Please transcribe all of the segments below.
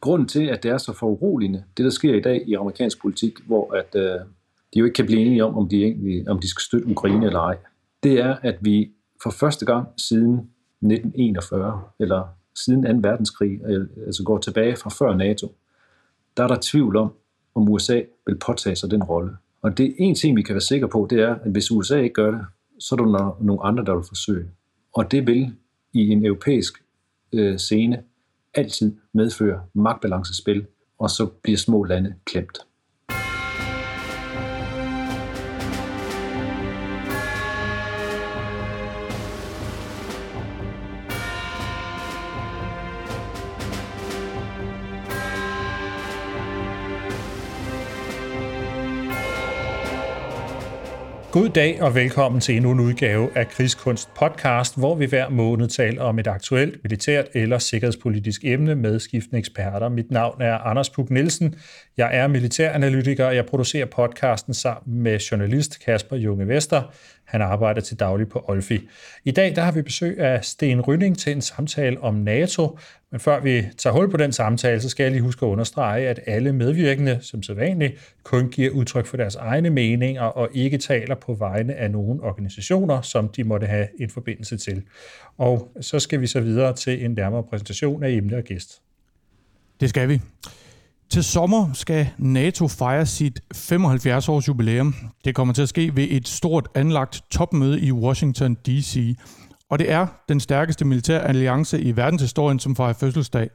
grunden til, at det er så foruroligende, det der sker i dag i amerikansk politik, hvor at, øh, de jo ikke kan blive enige om, om de, egentlig, om de skal støtte Ukraine eller ej, det er, at vi for første gang siden 1941, eller siden 2. verdenskrig, øh, altså går tilbage fra før NATO, der er der tvivl om, om USA vil påtage sig den rolle. Og det er en ting, vi kan være sikre på, det er, at hvis USA ikke gør det, så er der nogle andre, der vil forsøge. Og det vil i en europæisk øh, scene altid medføre magtbalancespil, og så bliver små lande klemt. God dag og velkommen til endnu en udgave af Krigskunst podcast, hvor vi hver måned taler om et aktuelt militært eller sikkerhedspolitisk emne med skiftende eksperter. Mit navn er Anders Puk Nielsen. Jeg er militæranalytiker, og jeg producerer podcasten sammen med journalist Kasper Junge Vester. Han arbejder til daglig på Olfi. I dag der har vi besøg af Sten Rynning til en samtale om NATO, men før vi tager hul på den samtale, så skal jeg lige huske at understrege, at alle medvirkende, som sædvanligt, kun giver udtryk for deres egne meninger og ikke taler på vegne af nogen organisationer, som de måtte have en forbindelse til. Og så skal vi så videre til en nærmere præsentation af emne og gæst. Det skal vi. Til sommer skal NATO fejre sit 75 års jubilæum. Det kommer til at ske ved et stort anlagt topmøde i Washington D.C. Og det er den stærkeste militære alliance i verdenshistorien, som fejrer fødselsdag.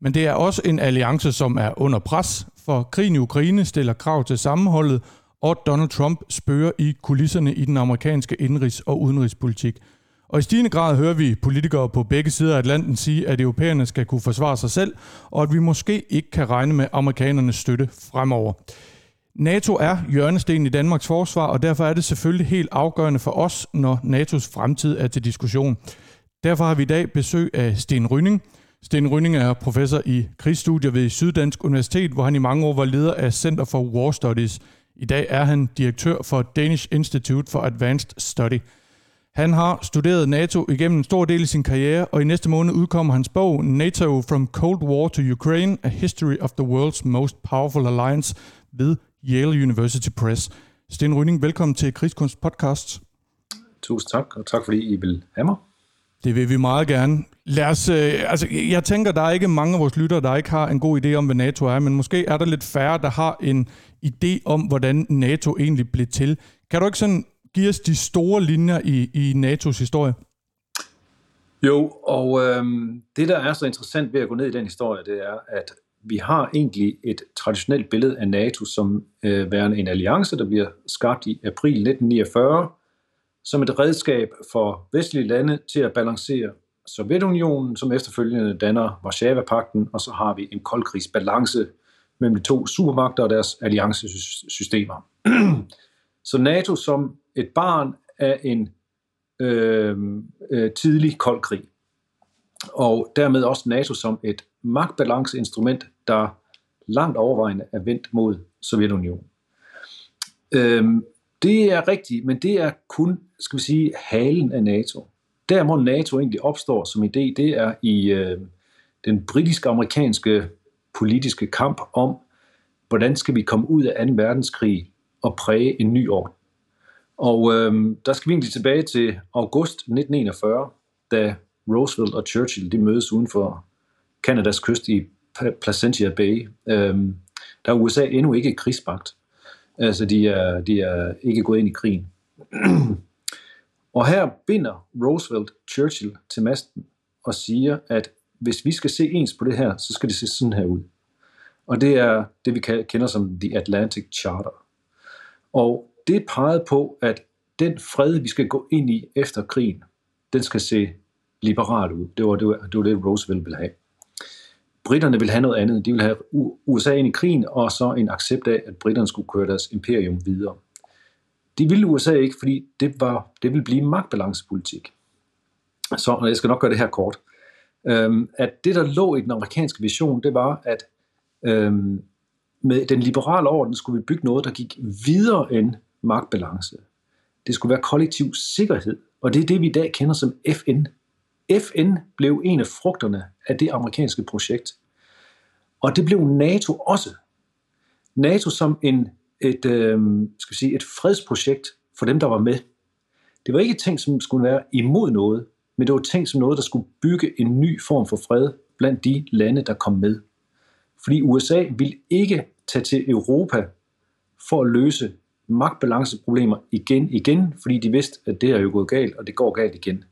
Men det er også en alliance, som er under pres, for krigen i Ukraine stiller krav til sammenholdet, og Donald Trump spørger i kulisserne i den amerikanske indrigs- og udenrigspolitik – og i stigende grad hører vi politikere på begge sider af Atlanten sige, at europæerne skal kunne forsvare sig selv, og at vi måske ikke kan regne med amerikanernes støtte fremover. NATO er hjørnestenen i Danmarks forsvar, og derfor er det selvfølgelig helt afgørende for os, når NATO's fremtid er til diskussion. Derfor har vi i dag besøg af Sten Rynning. Sten Rynning er professor i krigsstudier ved Syddansk Universitet, hvor han i mange år var leder af Center for War Studies. I dag er han direktør for Danish Institute for Advanced Study. Han har studeret NATO igennem en stor del af sin karriere, og i næste måned udkommer hans bog NATO From Cold War to Ukraine, A History of the World's Most Powerful Alliance ved Yale University Press. Sten Rynning, velkommen til Krigskunst Podcast. Tusind tak, og tak fordi I vil have mig. Det vil vi meget gerne. Lad os, øh, altså, jeg tænker, der er ikke mange af vores lyttere, der ikke har en god idé om, hvad NATO er, men måske er der lidt færre, der har en idé om, hvordan NATO egentlig blev til. Kan du ikke sådan Giv os de store linjer i, i NATO's historie? Jo, og øh, det, der er så interessant ved at gå ned i den historie, det er, at vi har egentlig et traditionelt billede af NATO som øh, værende en alliance, der bliver skabt i april 1949, som et redskab for vestlige lande til at balancere Sovjetunionen, som efterfølgende danner Varsava-pakten, og så har vi en koldkrigsbalance mellem de to supermagter og deres alliancesystemer. så NATO som et barn af en øh, øh, tidlig kold krig. Og dermed også NATO som et magtbalanceinstrument, der langt overvejende er vendt mod Sovjetunionen. Øh, det er rigtigt, men det er kun, skal vi sige, halen af NATO. Der, hvor NATO egentlig opstår som idé, det er i øh, den britiske-amerikanske politiske kamp om, hvordan skal vi komme ud af 2. verdenskrig at præge en ny orden. Og øh, der skal vi egentlig tilbage til august 1941, da Roosevelt og Churchill de mødes uden for Kanadas kyst i Placentia Bay. Øh, der er USA endnu ikke krigsbagt. Altså, de er, de er ikke gået ind i krigen. og her binder Roosevelt Churchill til masten og siger, at hvis vi skal se ens på det her, så skal det se sådan her ud. Og det er det, vi kender som The Atlantic Charter. Og det pegede på, at den fred, vi skal gå ind i efter krigen, den skal se liberal ud. Det var det, var, det, var det Roosevelt ville have. Britterne ville have noget andet. De ville have USA ind i krigen, og så en accept af, at britterne skulle køre deres imperium videre. De ville USA ikke, fordi det, var, det ville blive magtbalancepolitik. Så, og jeg skal nok gøre det her kort. Øhm, at det, der lå i den amerikanske vision, det var, at øhm, med den liberale orden skulle vi bygge noget, der gik videre end magtbalance. Det skulle være kollektiv sikkerhed, og det er det, vi i dag kender som FN. FN blev en af frugterne af det amerikanske projekt. Og det blev NATO også. NATO som en, et, øh, skal vi sige, et fredsprojekt for dem, der var med. Det var ikke ting, som skulle være imod noget, men det var ting som noget, der skulle bygge en ny form for fred blandt de lande, der kom med. Fordi USA vil ikke tage til Europa for at løse magtbalanceproblemer igen igen, fordi de vidste, at det er jo gået galt, og det går galt igen.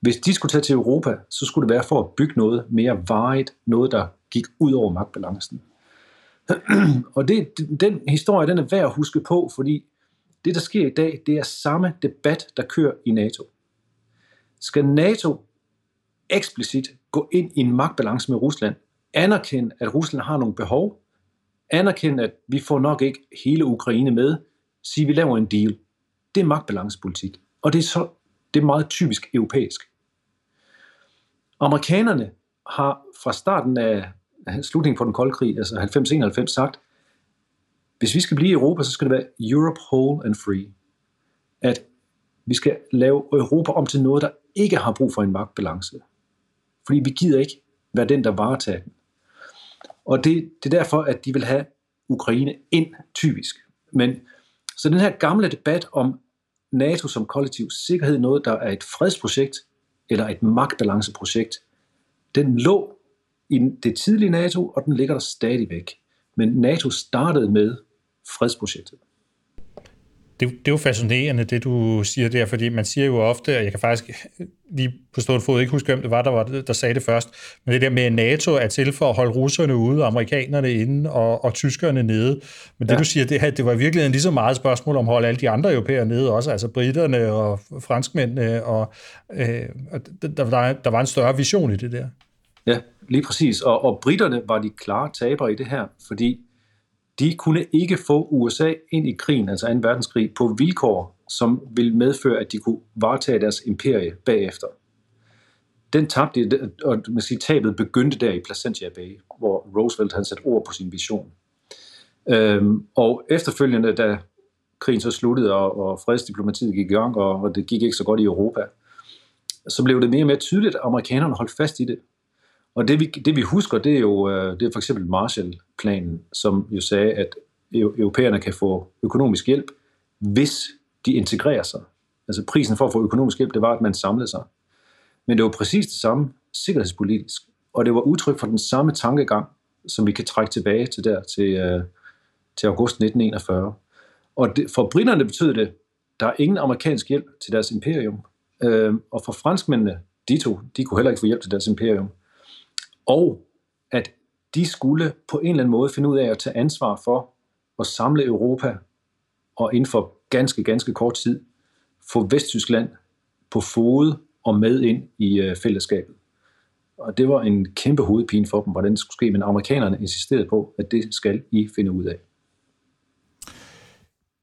Hvis de skulle tage til Europa, så skulle det være for at bygge noget mere varigt, noget der gik ud over magtbalancen. og det, den historie, den er værd at huske på, fordi det, der sker i dag, det er samme debat, der kører i NATO. Skal NATO eksplicit gå ind i en magtbalance med Rusland, anerkende, at Rusland har nogle behov, anerkende, at vi får nok ikke hele Ukraine med, sige, at vi laver en deal. Det er magtbalancepolitik. Og det er, så, det er meget typisk europæisk. Amerikanerne har fra starten af slutningen på den kolde krig, altså 90-91, sagt, hvis vi skal blive i Europa, så skal det være Europe whole and free. At vi skal lave Europa om til noget, der ikke har brug for en magtbalance. Fordi vi gider ikke være den, der varetager den. Og det, det er derfor, at de vil have Ukraine ind, typisk. Men så den her gamle debat om NATO som kollektiv sikkerhed, noget der er et fredsprojekt eller et magtbalanceprojekt, den lå i det tidlige NATO, og den ligger der stadigvæk. Men NATO startede med fredsprojektet det, det er jo fascinerende, det du siger der, fordi man siger jo ofte, og jeg kan faktisk lige på stående fod ikke huske, hvem det var, der, var, der sagde det først, men det der med, at NATO er til for at holde russerne ude, amerikanerne inde og, og tyskerne nede. Men det ja. du siger, det, det var i virkeligheden lige så meget et spørgsmål om at holde alle de andre europæere nede også, altså britterne og franskmændene, og, øh, der, der, der var en større vision i det der. Ja, lige præcis. Og, og britterne var de klare tabere i det her, fordi de kunne ikke få USA ind i krigen, altså 2. verdenskrig, på vilkår, som ville medføre, at de kunne varetage deres imperie bagefter. Den tabte, og man siger, tabet begyndte der i Placentia Bay, hvor Roosevelt havde sat ord på sin vision. Øhm, og efterfølgende, da krigen så sluttede, og, og fredsdiplomatiet gik i gang, og, og det gik ikke så godt i Europa, så blev det mere og mere tydeligt, at amerikanerne holdt fast i det. Og det vi, det vi husker, det er jo øh, det er for eksempel Marshall-planen, som jo sagde, at europæerne kan få økonomisk hjælp, hvis de integrerer sig. Altså prisen for at få økonomisk hjælp, det var, at man samlede sig. Men det var præcis det samme sikkerhedspolitisk. Og det var udtryk for den samme tankegang, som vi kan trække tilbage til der, til, øh, til august 1941. Og det, for britterne betød det, der er ingen amerikansk hjælp til deres imperium. Øh, og for franskmændene, de to, de kunne heller ikke få hjælp til deres imperium og at de skulle på en eller anden måde finde ud af at tage ansvar for at samle Europa og inden for ganske, ganske kort tid få Vesttyskland på fod og med ind i øh, fællesskabet. Og det var en kæmpe hovedpine for dem, hvordan det skulle ske, men amerikanerne insisterede på, at det skal I finde ud af.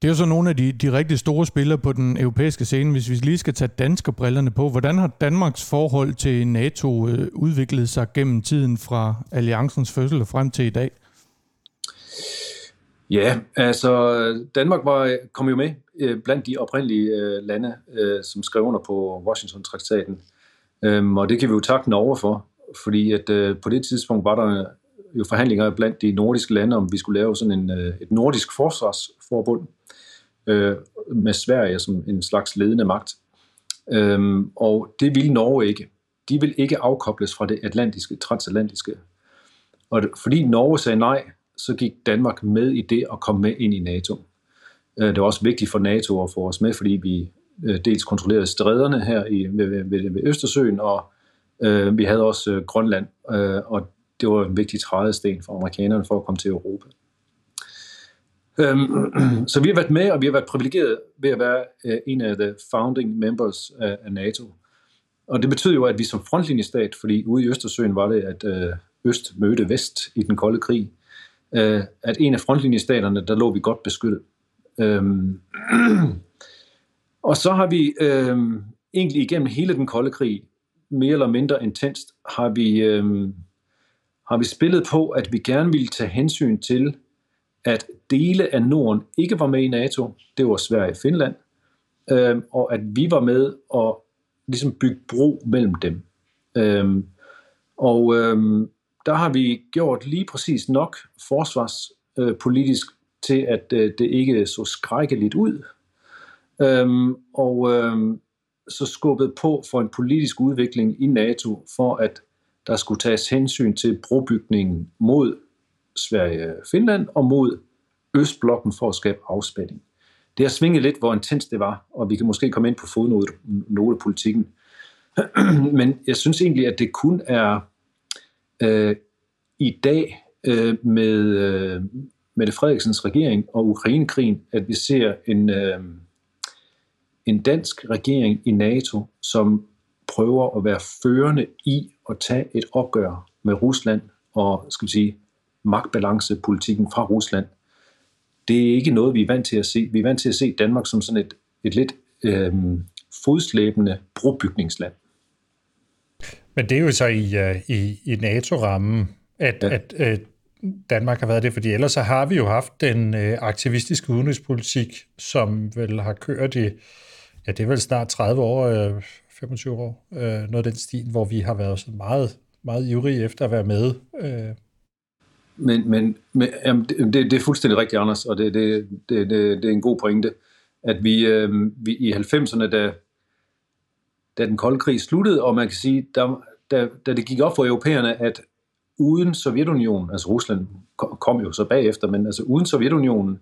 Det er jo så nogle af de, de rigtig store spillere på den europæiske scene. Hvis vi lige skal tage danske brillerne på, hvordan har Danmarks forhold til NATO øh, udviklet sig gennem tiden fra alliancens fødsel og frem til i dag? Ja, altså Danmark var, kom jo med øh, blandt de oprindelige øh, lande, som skrev under på Washington-traktaten. Øhm, og det kan vi jo takke Norge for, fordi at på det tidspunkt var der jo forhandlinger blandt de nordiske lande, om vi skulle lave sådan en, et nordisk forsvarsforbund øh, med Sverige som en slags ledende magt. Øhm, og det ville Norge ikke. De vil ikke afkobles fra det atlantiske, transatlantiske. Og fordi Norge sagde nej, så gik Danmark med i det og kom med ind i NATO. Øh, det var også vigtigt for NATO at få os med, fordi vi øh, dels kontrollerede stræderne her i, ved, ved, ved Østersøen, og øh, vi havde også øh, Grønland, øh, og det var en vigtig trædesten for amerikanerne for at komme til Europa. Øhm, så vi har været med, og vi har været privilegeret ved at være øh, en af the founding members af, af NATO. Og det betyder jo, at vi som frontlinjestat, fordi ude i Østersøen var det, at øh, Øst mødte Vest i den kolde krig, øh, at en af frontlinjestaterne, der lå vi godt beskyttet. Øhm, og så har vi øh, egentlig igennem hele den kolde krig, mere eller mindre intenst, har vi, øh, har vi spillet på, at vi gerne ville tage hensyn til at dele af Norden ikke var med i NATO, det var Sverige og Finland, øh, og at vi var med og ligesom bygge bro mellem dem. Øh, og øh, der har vi gjort lige præcis nok forsvarspolitisk øh, til, at øh, det ikke så skrækkeligt ud. Øhm, og øhm, så skubbet på for en politisk udvikling i NATO, for at der skulle tages hensyn til brobygningen mod Sverige-Finland og mod Østblokken for at skabe afspænding. Det har svinget lidt, hvor intens det var, og vi kan måske komme ind på fodnotepolitikken. Men jeg synes egentlig, at det kun er øh, i dag øh, med øh, Mette Frederiksens regering og Ukrainekrigen, at vi ser en, øh, en dansk regering i NATO, som prøver at være førende i at tage et opgør med Rusland og skal vi sige, magtbalancepolitikken fra Rusland. Det er ikke noget, vi er vant til at se. Vi er vant til at se Danmark som sådan et, et lidt øh, fodslæbende brobygningsland. Men det er jo så i, uh, i, i NATO-rammen, at, ja. at uh, Danmark har været det, fordi ellers så har vi jo haft den uh, aktivistiske udenrigspolitik, som vel har kørt i, ja det er vel snart 30 år, uh, 25 år, uh, noget af den stil, hvor vi har været så meget, meget ivrige efter at være med. Uh. Men, men, men jamen, det, det er fuldstændig rigtigt, Anders, og det, det, det, det, det er en god pointe, at vi, øh, vi i 90'erne, da, da den kolde krig sluttede, og man kan sige, da, da, da det gik op for europæerne, at uden Sovjetunionen, altså Rusland kom jo så bagefter, men altså uden Sovjetunionen,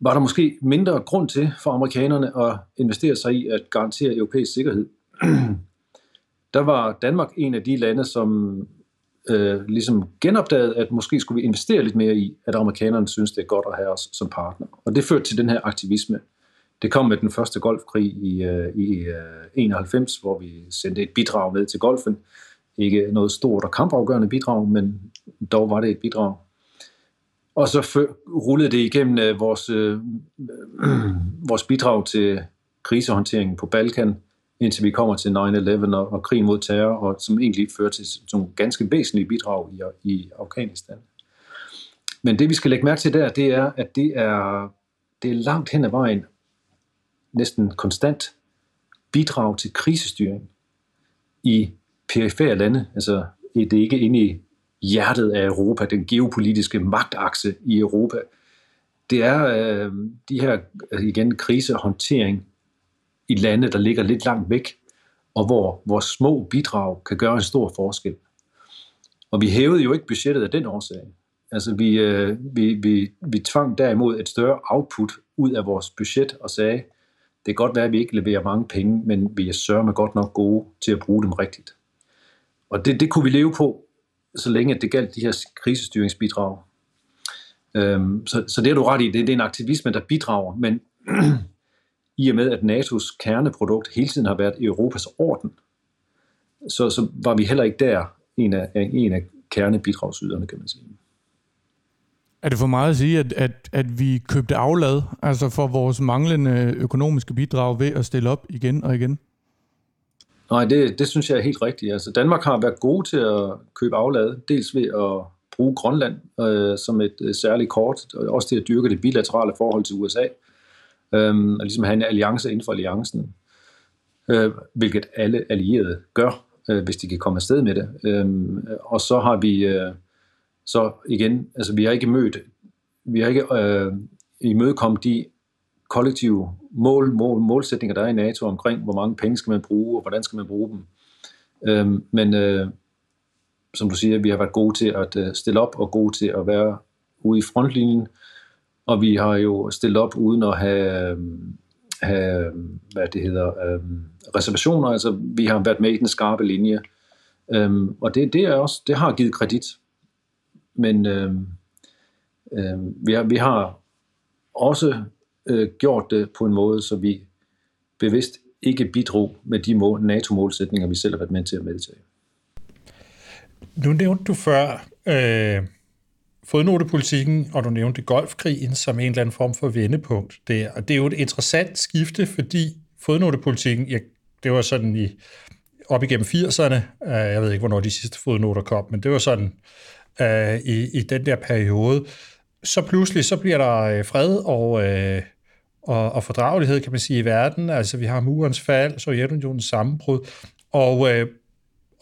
var der måske mindre grund til for amerikanerne at investere sig i at garantere europæisk sikkerhed. der var Danmark en af de lande, som øh, ligesom genopdaget, at måske skulle vi investere lidt mere i, at amerikanerne synes, det er godt at have os som partner. Og det førte til den her aktivisme, det kom med den første golfkrig i, øh, i øh, 91, hvor vi sendte et bidrag med til golfen. Ikke noget stort og kampafgørende bidrag, men dog var det et bidrag. Og så før, rullede det igennem øh, vores, øh, vores bidrag til krisehåndteringen på Balkan, indtil vi kommer til 9-11 og, og krig mod terror, og som egentlig fører til nogle ganske væsentlige bidrag i, i Afghanistan. Men det vi skal lægge mærke til der, det er, at det er, det er langt hen ad vejen næsten konstant bidrag til krisestyring i perifære lande. Altså, det er ikke inde i hjertet af Europa, den geopolitiske magtakse i Europa. Det er øh, de her, igen, krisehåndtering i lande, der ligger lidt langt væk, og hvor vores små bidrag kan gøre en stor forskel. Og vi hævede jo ikke budgettet af den årsag. Altså vi, øh, vi, vi, vi tvang derimod et større output ud af vores budget og sagde, det kan godt være, at vi ikke leverer mange penge, men vi er sørme godt nok gode til at bruge dem rigtigt. Og det, det kunne vi leve på, så længe det galt de her krisestyringsbidrag. Øhm, så, så det er du ret i, det, det er en aktivisme, der bidrager, men i og med, at NATO's kerneprodukt hele tiden har været Europas orden, så, så var vi heller ikke der en af, en af kernebidragsyderne, kan man sige. Er det for meget at sige, at, at, at vi købte aflad altså for vores manglende økonomiske bidrag ved at stille op igen og igen? Nej, det, det synes jeg er helt rigtigt. Altså, Danmark har været gode til at købe aflad, dels ved at bruge Grønland øh, som et øh, særligt kort, og også til at dyrke det bilaterale forhold til USA, øh, og ligesom have en alliance inden for alliancen, øh, hvilket alle allierede gør, øh, hvis de kan komme afsted med det. Øh, og så har vi... Øh, så igen, altså vi har ikke mødt, vi har ikke øh, imødekommet de kollektive mål, mål, målsætninger, der er i NATO omkring, hvor mange penge skal man bruge, og hvordan skal man bruge dem. Øh, men øh, som du siger, vi har været gode til at øh, stille op, og gode til at være ude i frontlinjen, og vi har jo stillet op uden at have, øh, have hvad det hedder, øh, reservationer, altså vi har været med i den skarpe linje, øh, og det, det, er også, det har givet kredit. Men øh, øh, vi, har, vi har også øh, gjort det på en måde, så vi bevidst ikke bidrog med de mål, NATO-målsætninger, vi selv har været med til at medtage. Nu nævnte du før øh, fodnotepolitikken, og du nævnte golfkrigen som en eller anden form for vendepunkt. der. og det er jo et interessant skifte, fordi fodnotepolitikken, ja, det var sådan i op igennem 80'erne, øh, jeg ved ikke, hvornår de sidste fodnoter kom, men det var sådan øh, i, i den der periode. Så pludselig så bliver der øh, fred og, øh, og, og fordragelighed, kan man sige, i verden. Altså vi har murens fald, Sovjetunionens sammenbrud, og, øh,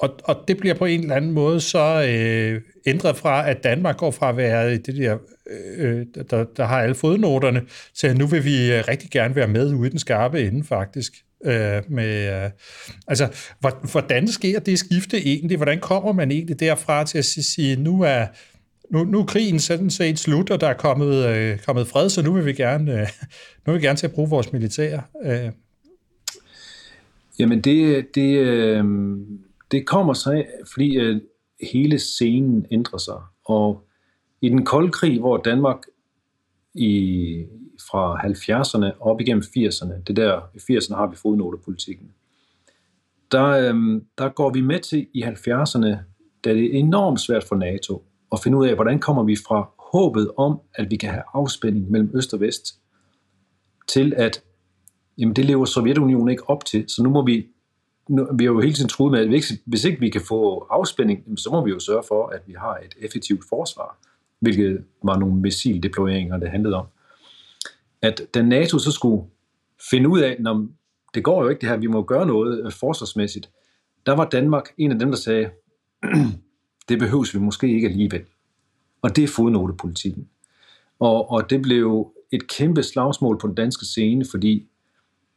og, og det bliver på en eller anden måde så øh, ændret fra, at Danmark går fra at være det der, øh, øh, der, der har alle fodnoterne, til at nu vil vi øh, rigtig gerne være med ude i den skarpe ende faktisk. Øh, med, øh, altså, hvordan sker det skifte egentlig? Hvordan kommer man egentlig derfra til at sige, nu er, nu, nu er krigen sådan set slut, og der er kommet, øh, kommet fred, så nu vil vi gerne, øh, nu vil vi gerne til at bruge vores militær. Øh. Jamen det, det, øh, det kommer sig, fordi øh, hele scenen ændrer sig. Og i den kolde krig, hvor Danmark i, fra 70'erne op igennem 80'erne, det der, i 80'erne har vi fodnotepolitikken, der, øh, der går vi med til i 70'erne, da det er enormt svært for NATO at finde ud af, hvordan kommer vi fra håbet om, at vi kan have afspænding mellem øst og vest, til at jamen det lever Sovjetunionen ikke op til, så nu må vi, nu, vi har jo hele tiden troet med, at hvis, hvis ikke vi kan få afspænding, så må vi jo sørge for, at vi har et effektivt forsvar, hvilket var nogle missildeployeringer, det handlede om. At da NATO så skulle finde ud af, når det går jo ikke det her, vi må gøre noget øh, forsvarsmæssigt, der var Danmark en af dem, der sagde, det behøves vi måske ikke alligevel. Og det er fodnotepolitikken. Og, og det blev et kæmpe slagsmål på den danske scene, fordi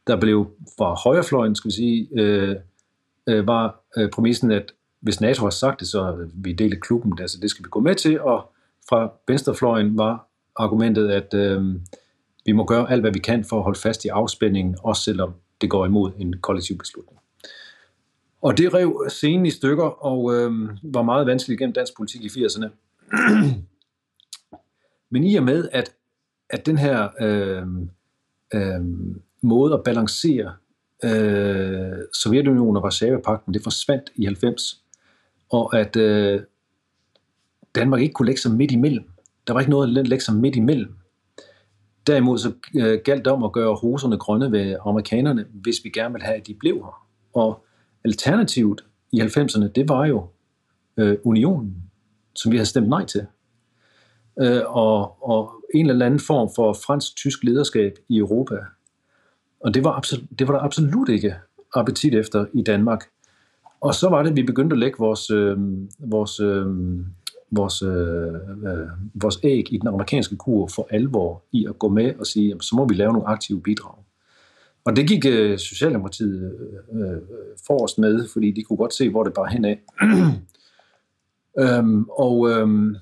der blev fra højrefløjen, skal vi sige, øh, øh, var øh, præmissen, at hvis NATO har sagt det, så vi delte klubben, altså det skal vi gå med til, og fra venstrefløjen var argumentet, at øh, vi må gøre alt, hvad vi kan for at holde fast i afspændingen, også selvom det går imod en kollektiv beslutning. Og det rev scenen i stykker, og øh, var meget vanskeligt gennem dansk politik i 80'erne. Men i og med, at, at den her øh, øh, måde at balancere øh, Sovjetunionen og Varsava-pakten, det forsvandt i 90, og at øh, Danmark ikke kunne lægge sig midt imellem. Der var ikke noget at lægge sig midt imellem. Derimod så øh, galt det om at gøre roserne grønne ved amerikanerne, hvis vi gerne ville have, at de blev her. Og alternativet i 90'erne, det var jo øh, unionen, som vi havde stemt nej til. Øh, og, og en eller anden form for fransk-tysk lederskab i Europa, og det var, absolut, det var der absolut ikke appetit efter i Danmark. Og så var det, at vi begyndte at lægge vores, øh, vores, øh, vores, øh, øh, vores æg i den amerikanske kur for alvor i at gå med og sige, jamen, så må vi lave nogle aktive bidrag. Og det gik øh, Socialdemokratiet øh, øh forrest med, fordi de kunne godt se, hvor det bare henad. øhm, og øhm,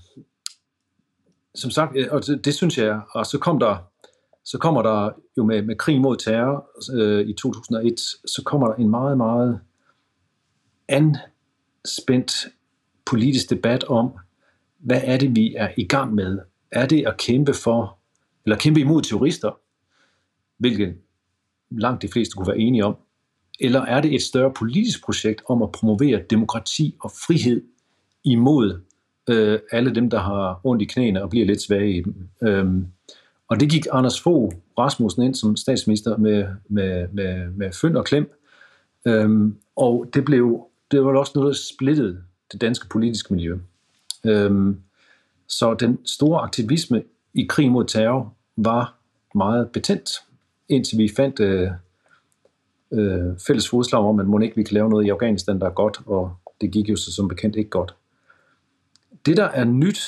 som sagt, øh, og det, det synes jeg, og så kom der så kommer der jo med, med krig mod terror øh, i 2001, så kommer der en meget, meget anspændt politisk debat om, hvad er det, vi er i gang med? Er det at kæmpe for, eller kæmpe imod terrorister, hvilket langt de fleste kunne være enige om, eller er det et større politisk projekt om at promovere demokrati og frihed imod øh, alle dem, der har ondt i knæene og bliver lidt svage i dem? Øhm, og det gik Anders Fogh Rasmussen ind som statsminister med, med, med, med fynd og klem. Øhm, og det blev det var også noget, der splittede det danske politiske miljø. Øhm, så den store aktivisme i krig mod terror var meget betændt, indtil vi fandt øh, øh, fælles fodslag om, at må ikke vi kan lave noget i Afghanistan, der er godt, og det gik jo så som bekendt ikke godt. Det, der er nyt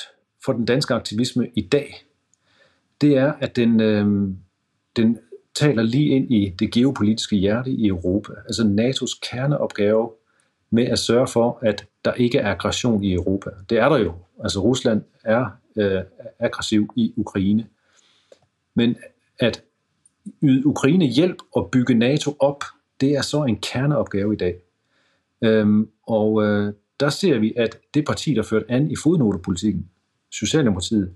for den danske aktivisme i dag, det er, at den, øh, den taler lige ind i det geopolitiske hjerte i Europa. Altså NATO's kerneopgave med at sørge for, at der ikke er aggression i Europa. Det er der jo. Altså Rusland er øh, aggressiv i Ukraine. Men at yde Ukraine hjælp og bygge NATO op, det er så en kerneopgave i dag. Øhm, og øh, der ser vi, at det parti, der førte an i fodnotepolitikken, Socialdemokratiet,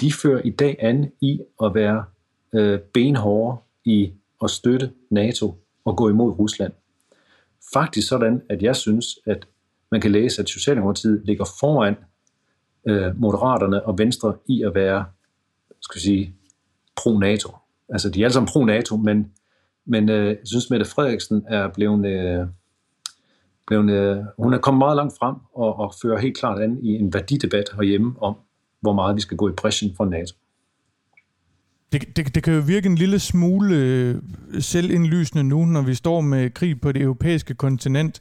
de fører i dag an i at være øh, benhårde i at støtte NATO og gå imod Rusland. Faktisk sådan, at jeg synes, at man kan læse, at Socialdemokratiet ligger foran øh, Moderaterne og Venstre i at være, skal sige, pro-NATO. Altså, de er alle sammen pro-NATO, men, men øh, jeg synes, Mette Frederiksen er blevet, øh, blevet øh, hun er kommet meget langt frem og, og fører helt klart an i en værdidebat herhjemme om, hvor meget vi skal gå i pression for NATO. Det, det, det kan jo virke en lille smule øh, selvindlysende nu, når vi står med krig på det europæiske kontinent.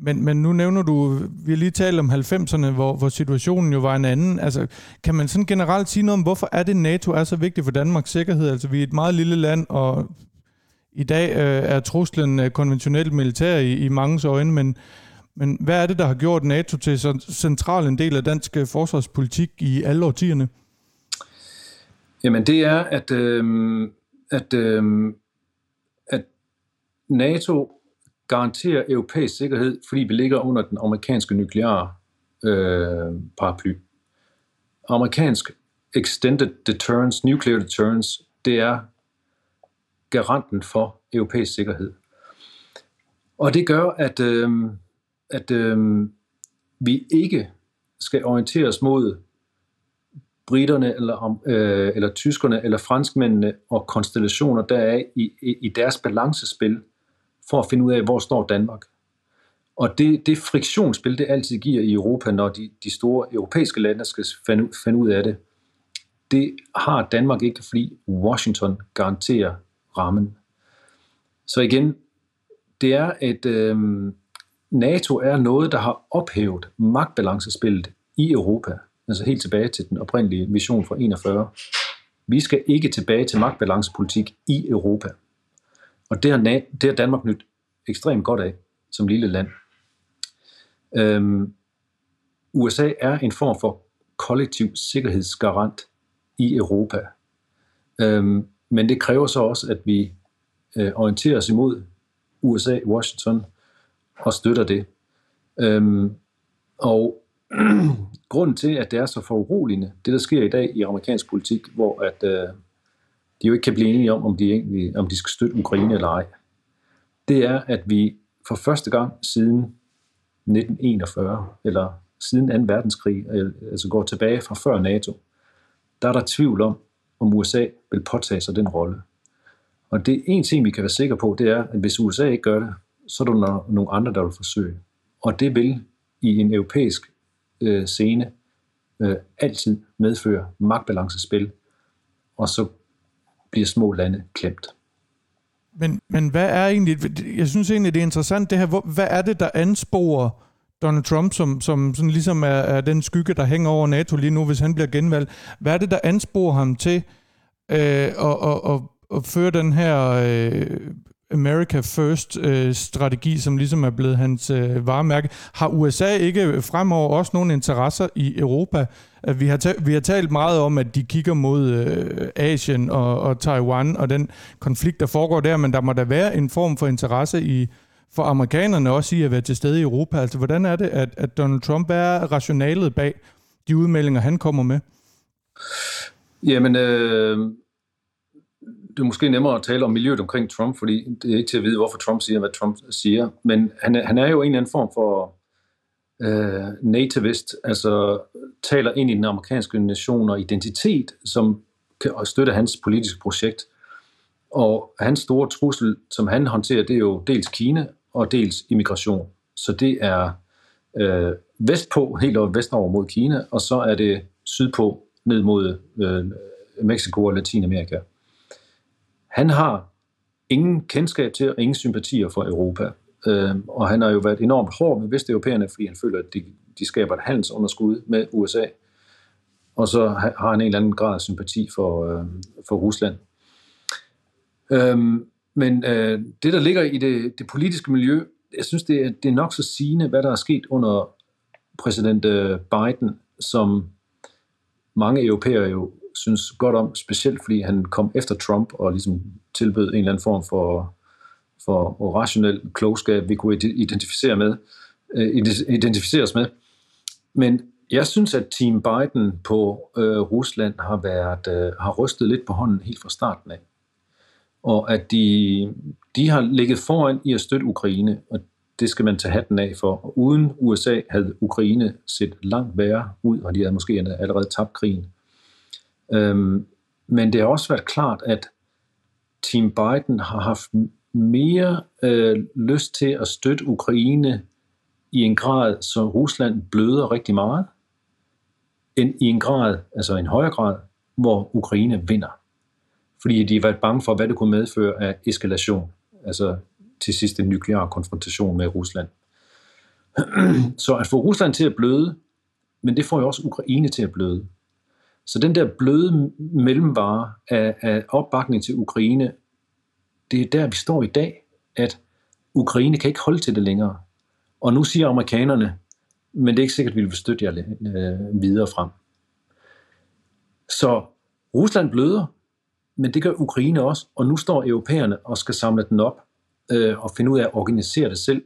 Men, men nu nævner du, vi har lige talt om 90'erne, hvor, hvor situationen jo var en anden. Altså, kan man sådan generelt sige noget om, hvorfor er det NATO er så vigtigt for Danmarks sikkerhed? Altså, vi er et meget lille land, og i dag øh, er truslen øh, konventionelt militær i, i mangens øjne, men, men hvad er det, der har gjort NATO til så central en del af dansk øh, forsvarspolitik i alle årtierne? Jamen det er, at, øh, at, øh, at NATO garanterer europæisk sikkerhed, fordi vi ligger under den amerikanske nukleare øh, paraply. Amerikansk Extended Deterrence, Nuclear Deterrence, det er garanten for europæisk sikkerhed. Og det gør, at, øh, at øh, vi ikke skal orientere os mod britterne eller, øh, eller tyskerne eller franskmændene og konstellationer deraf i, i, i deres balancespil for at finde ud af, hvor står Danmark. Og det, det friktionsspil, det altid giver i Europa, når de, de store europæiske lande skal finde, finde ud af det, det har Danmark ikke, fordi Washington garanterer rammen. Så igen, det er et, øh, NATO er noget, der har ophævet magtbalancespillet i Europa. Altså helt tilbage til den oprindelige vision fra 41. Vi skal ikke tilbage til magtbalancepolitik i Europa. Og det har, det har Danmark nyt ekstremt godt af som lille land. Øhm, USA er en form for kollektiv sikkerhedsgarant i Europa. Øhm, men det kræver så også, at vi øh, orienterer os imod USA, Washington, og støtter det. Øhm, og grunden til, at det er så foruroligende, det der sker i dag i amerikansk politik, hvor at, øh, de jo ikke kan blive enige om, om de, egentlig, om de skal støtte Ukraine eller ej, det er, at vi for første gang siden 1941, eller siden 2. verdenskrig, altså går tilbage fra før NATO, der er der tvivl om, om USA vil påtage sig den rolle. Og det er en ting, vi kan være sikre på, det er, at hvis USA ikke gør det, så er der nogle andre, der vil forsøge. Og det vil i en europæisk øh, scene øh, altid medføre magtbalancespil, og så bliver små lande klemt. Men, men hvad er egentlig, jeg synes egentlig, det er interessant det her, hvor, hvad er det, der ansporer Donald Trump, som, som sådan ligesom er, er den skygge, der hænger over NATO lige nu, hvis han bliver genvalgt. Hvad er det, der ansporer ham til øh, at, at, at, at føre den her øh, America First-strategi, øh, som ligesom er blevet hans øh, varemærke. Har USA ikke fremover også nogle interesser i Europa? Øh, vi har, ta- vi har talt meget om, at de kigger mod øh, Asien og, og Taiwan og den konflikt, der foregår der, men der må da være en form for interesse i for amerikanerne også i at være til stede i Europa. Altså, hvordan er det, at, at Donald Trump er rationalet bag de udmeldinger, han kommer med? Jamen, øh, det er måske nemmere at tale om miljøet omkring Trump, fordi det er ikke til at vide, hvorfor Trump siger, hvad Trump siger. Men han er, han er jo en eller anden form for øh, nativist, altså taler ind i den amerikanske nation og identitet, som kan støtte hans politiske projekt. Og hans store trussel, som han håndterer, det er jo dels Kina og dels immigration. Så det er øh, vestpå, helt over vestover mod Kina, og så er det sydpå ned mod øh, Mexico og Latinamerika. Han har ingen kendskab til og ingen sympatier for Europa. Øh, og han har jo været enormt hård med vesteuropæerne, fordi han føler, at de, de skaber et handelsunderskud med USA. Og så har han en eller anden grad af sympati for, øh, for Rusland. Øhm, men øh, det, der ligger i det, det politiske miljø, jeg synes, det er, det er nok så sigende, hvad der er sket under præsident øh, Biden, som mange europæere jo synes godt om, specielt fordi han kom efter Trump og ligesom tilbød en eller anden form for, for rationel klogskab, vi kunne identificere med, øh, identificeres med. Men jeg synes, at Team Biden på øh, Rusland har været øh, har rystet lidt på hånden helt fra starten af. Og at de, de har ligget foran i at støtte Ukraine, og det skal man tage hatten af for. Og uden USA havde Ukraine set langt værre ud, og de havde måske allerede tabt krigen. Øhm, men det har også været klart, at Team Biden har haft mere øh, lyst til at støtte Ukraine i en grad, så Rusland bløder rigtig meget, end i en grad, altså en højere grad, hvor Ukraine vinder. Fordi de var bange for, hvad det kunne medføre af eskalation, altså til sidst en nuklear konfrontation med Rusland. Så at få Rusland til at bløde, men det får jo også Ukraine til at bløde. Så den der bløde mellemvare af, af opbakning til Ukraine, det er der, vi står i dag, at Ukraine kan ikke holde til det længere. Og nu siger amerikanerne, men det er ikke sikkert, at vi vil støtte jer øh, videre frem. Så Rusland bløder, men det gør Ukraine også, og nu står europæerne og skal samle den op øh, og finde ud af at organisere det selv.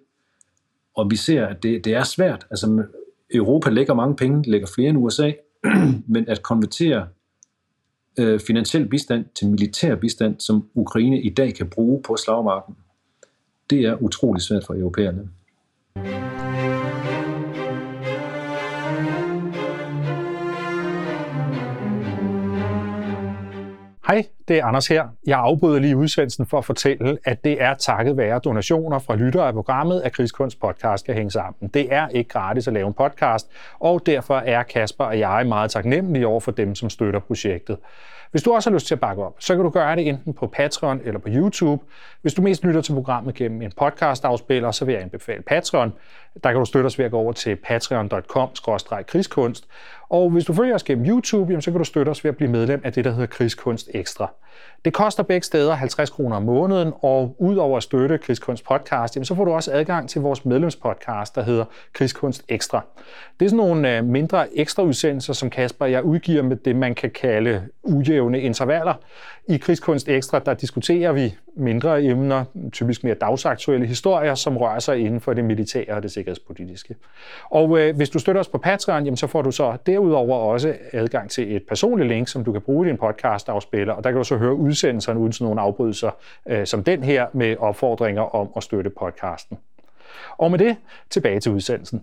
Og vi ser, at det, det er svært. Altså, Europa lægger mange penge, lægger flere end USA, men at konvertere øh, finansiel bistand til militær bistand, som Ukraine i dag kan bruge på slagmarken, det er utrolig svært for europæerne. Hej, det er Anders her. Jeg afbryder lige udsendelsen for at fortælle, at det er takket være donationer fra lyttere af programmet, at Krigskunst podcast kan hænge sammen. Det er ikke gratis at lave en podcast, og derfor er Kasper og jeg meget taknemmelige over for dem, som støtter projektet. Hvis du også har lyst til at bakke op, så kan du gøre det enten på Patreon eller på YouTube. Hvis du mest lytter til programmet gennem en podcast-afspiller, så vil jeg anbefale Patreon. Der kan du støtte os ved at gå over til patreon.com-krigskunst. Og hvis du følger os gennem YouTube, så kan du støtte os ved at blive medlem af det, der hedder Krigskunst Ekstra. Det koster begge steder 50 kroner om måneden, og udover at støtte Krigskunst Podcast, så får du også adgang til vores medlemspodcast, der hedder Krigskunst Ekstra. Det er sådan nogle øh, mindre ekstra udsendelser, som Kasper og jeg udgiver med det, man kan kalde ujævne intervaller. I Krigskunst Ekstra, der diskuterer vi mindre emner, typisk mere dagsaktuelle historier, som rører sig inden for det militære og det sikkerhedspolitiske. Og øh, hvis du støtter os på Patreon, jamen, så får du så derudover også adgang til et personligt link, som du kan bruge i din podcast-afspiller, og der kan du så høre udsendelserne uden sådan nogle afbrydelser, øh, som den her, med opfordringer om at støtte podcasten. Og med det, tilbage til udsendelsen.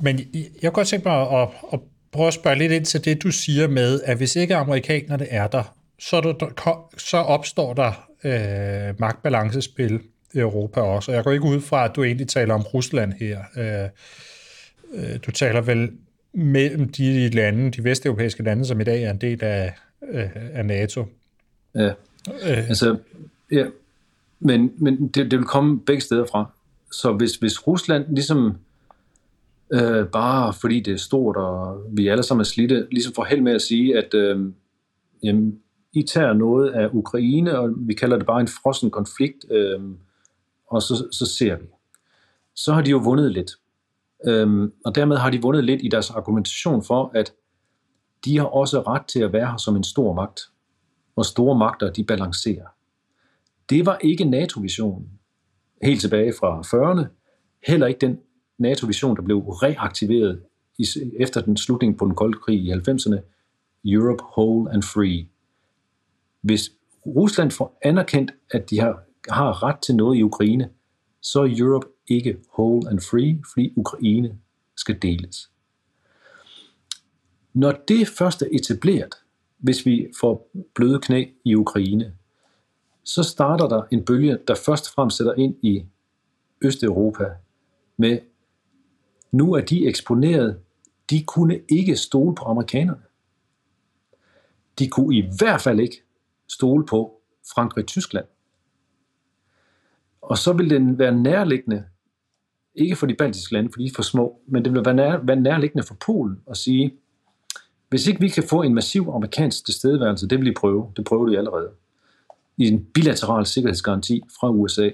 Men jeg kunne godt tænke mig at, at prøve at spørge lidt ind til det, du siger med, at hvis ikke amerikanerne er der, så, der, så opstår der øh, magtbalancespil i Europa også. Og jeg går ikke ud fra, at du egentlig taler om Rusland her. Øh, øh, du taler vel mellem de lande, de vesteuropæiske lande, som i dag er en del af, øh, af NATO. Ja, øh. altså, ja. Men, men det, det vil komme begge steder fra. Så hvis, hvis Rusland ligesom øh, bare fordi det er stort, og vi alle sammen er slidte, ligesom får held med at sige, at øh, jamen, i tager noget af Ukraine, og vi kalder det bare en frossen konflikt, øh, og så, så ser vi. Så har de jo vundet lidt. Øh, og dermed har de vundet lidt i deres argumentation for, at de har også ret til at være her som en stor magt. Og store magter, de balancerer. Det var ikke NATO-visionen helt tilbage fra 40'erne. Heller ikke den NATO-vision, der blev reaktiveret efter den slutning på den kolde krig i 90'erne. Europe whole and free hvis Rusland får anerkendt, at de har, har ret til noget i Ukraine, så er Europe ikke whole and free, fordi Ukraine skal deles. Når det først er etableret, hvis vi får bløde knæ i Ukraine, så starter der en bølge, der først og fremmest sætter ind i Østeuropa med, nu er de eksponeret, de kunne ikke stole på amerikanerne. De kunne i hvert fald ikke stole på Frankrig-Tyskland. Og så vil den være nærliggende, ikke for de baltiske lande, for de er for små, men det vil være, nær, være nærliggende for Polen at sige, hvis ikke vi kan få en massiv amerikansk tilstedeværelse, det vil de prøve, det prøver de allerede, i en bilateral sikkerhedsgaranti fra USA,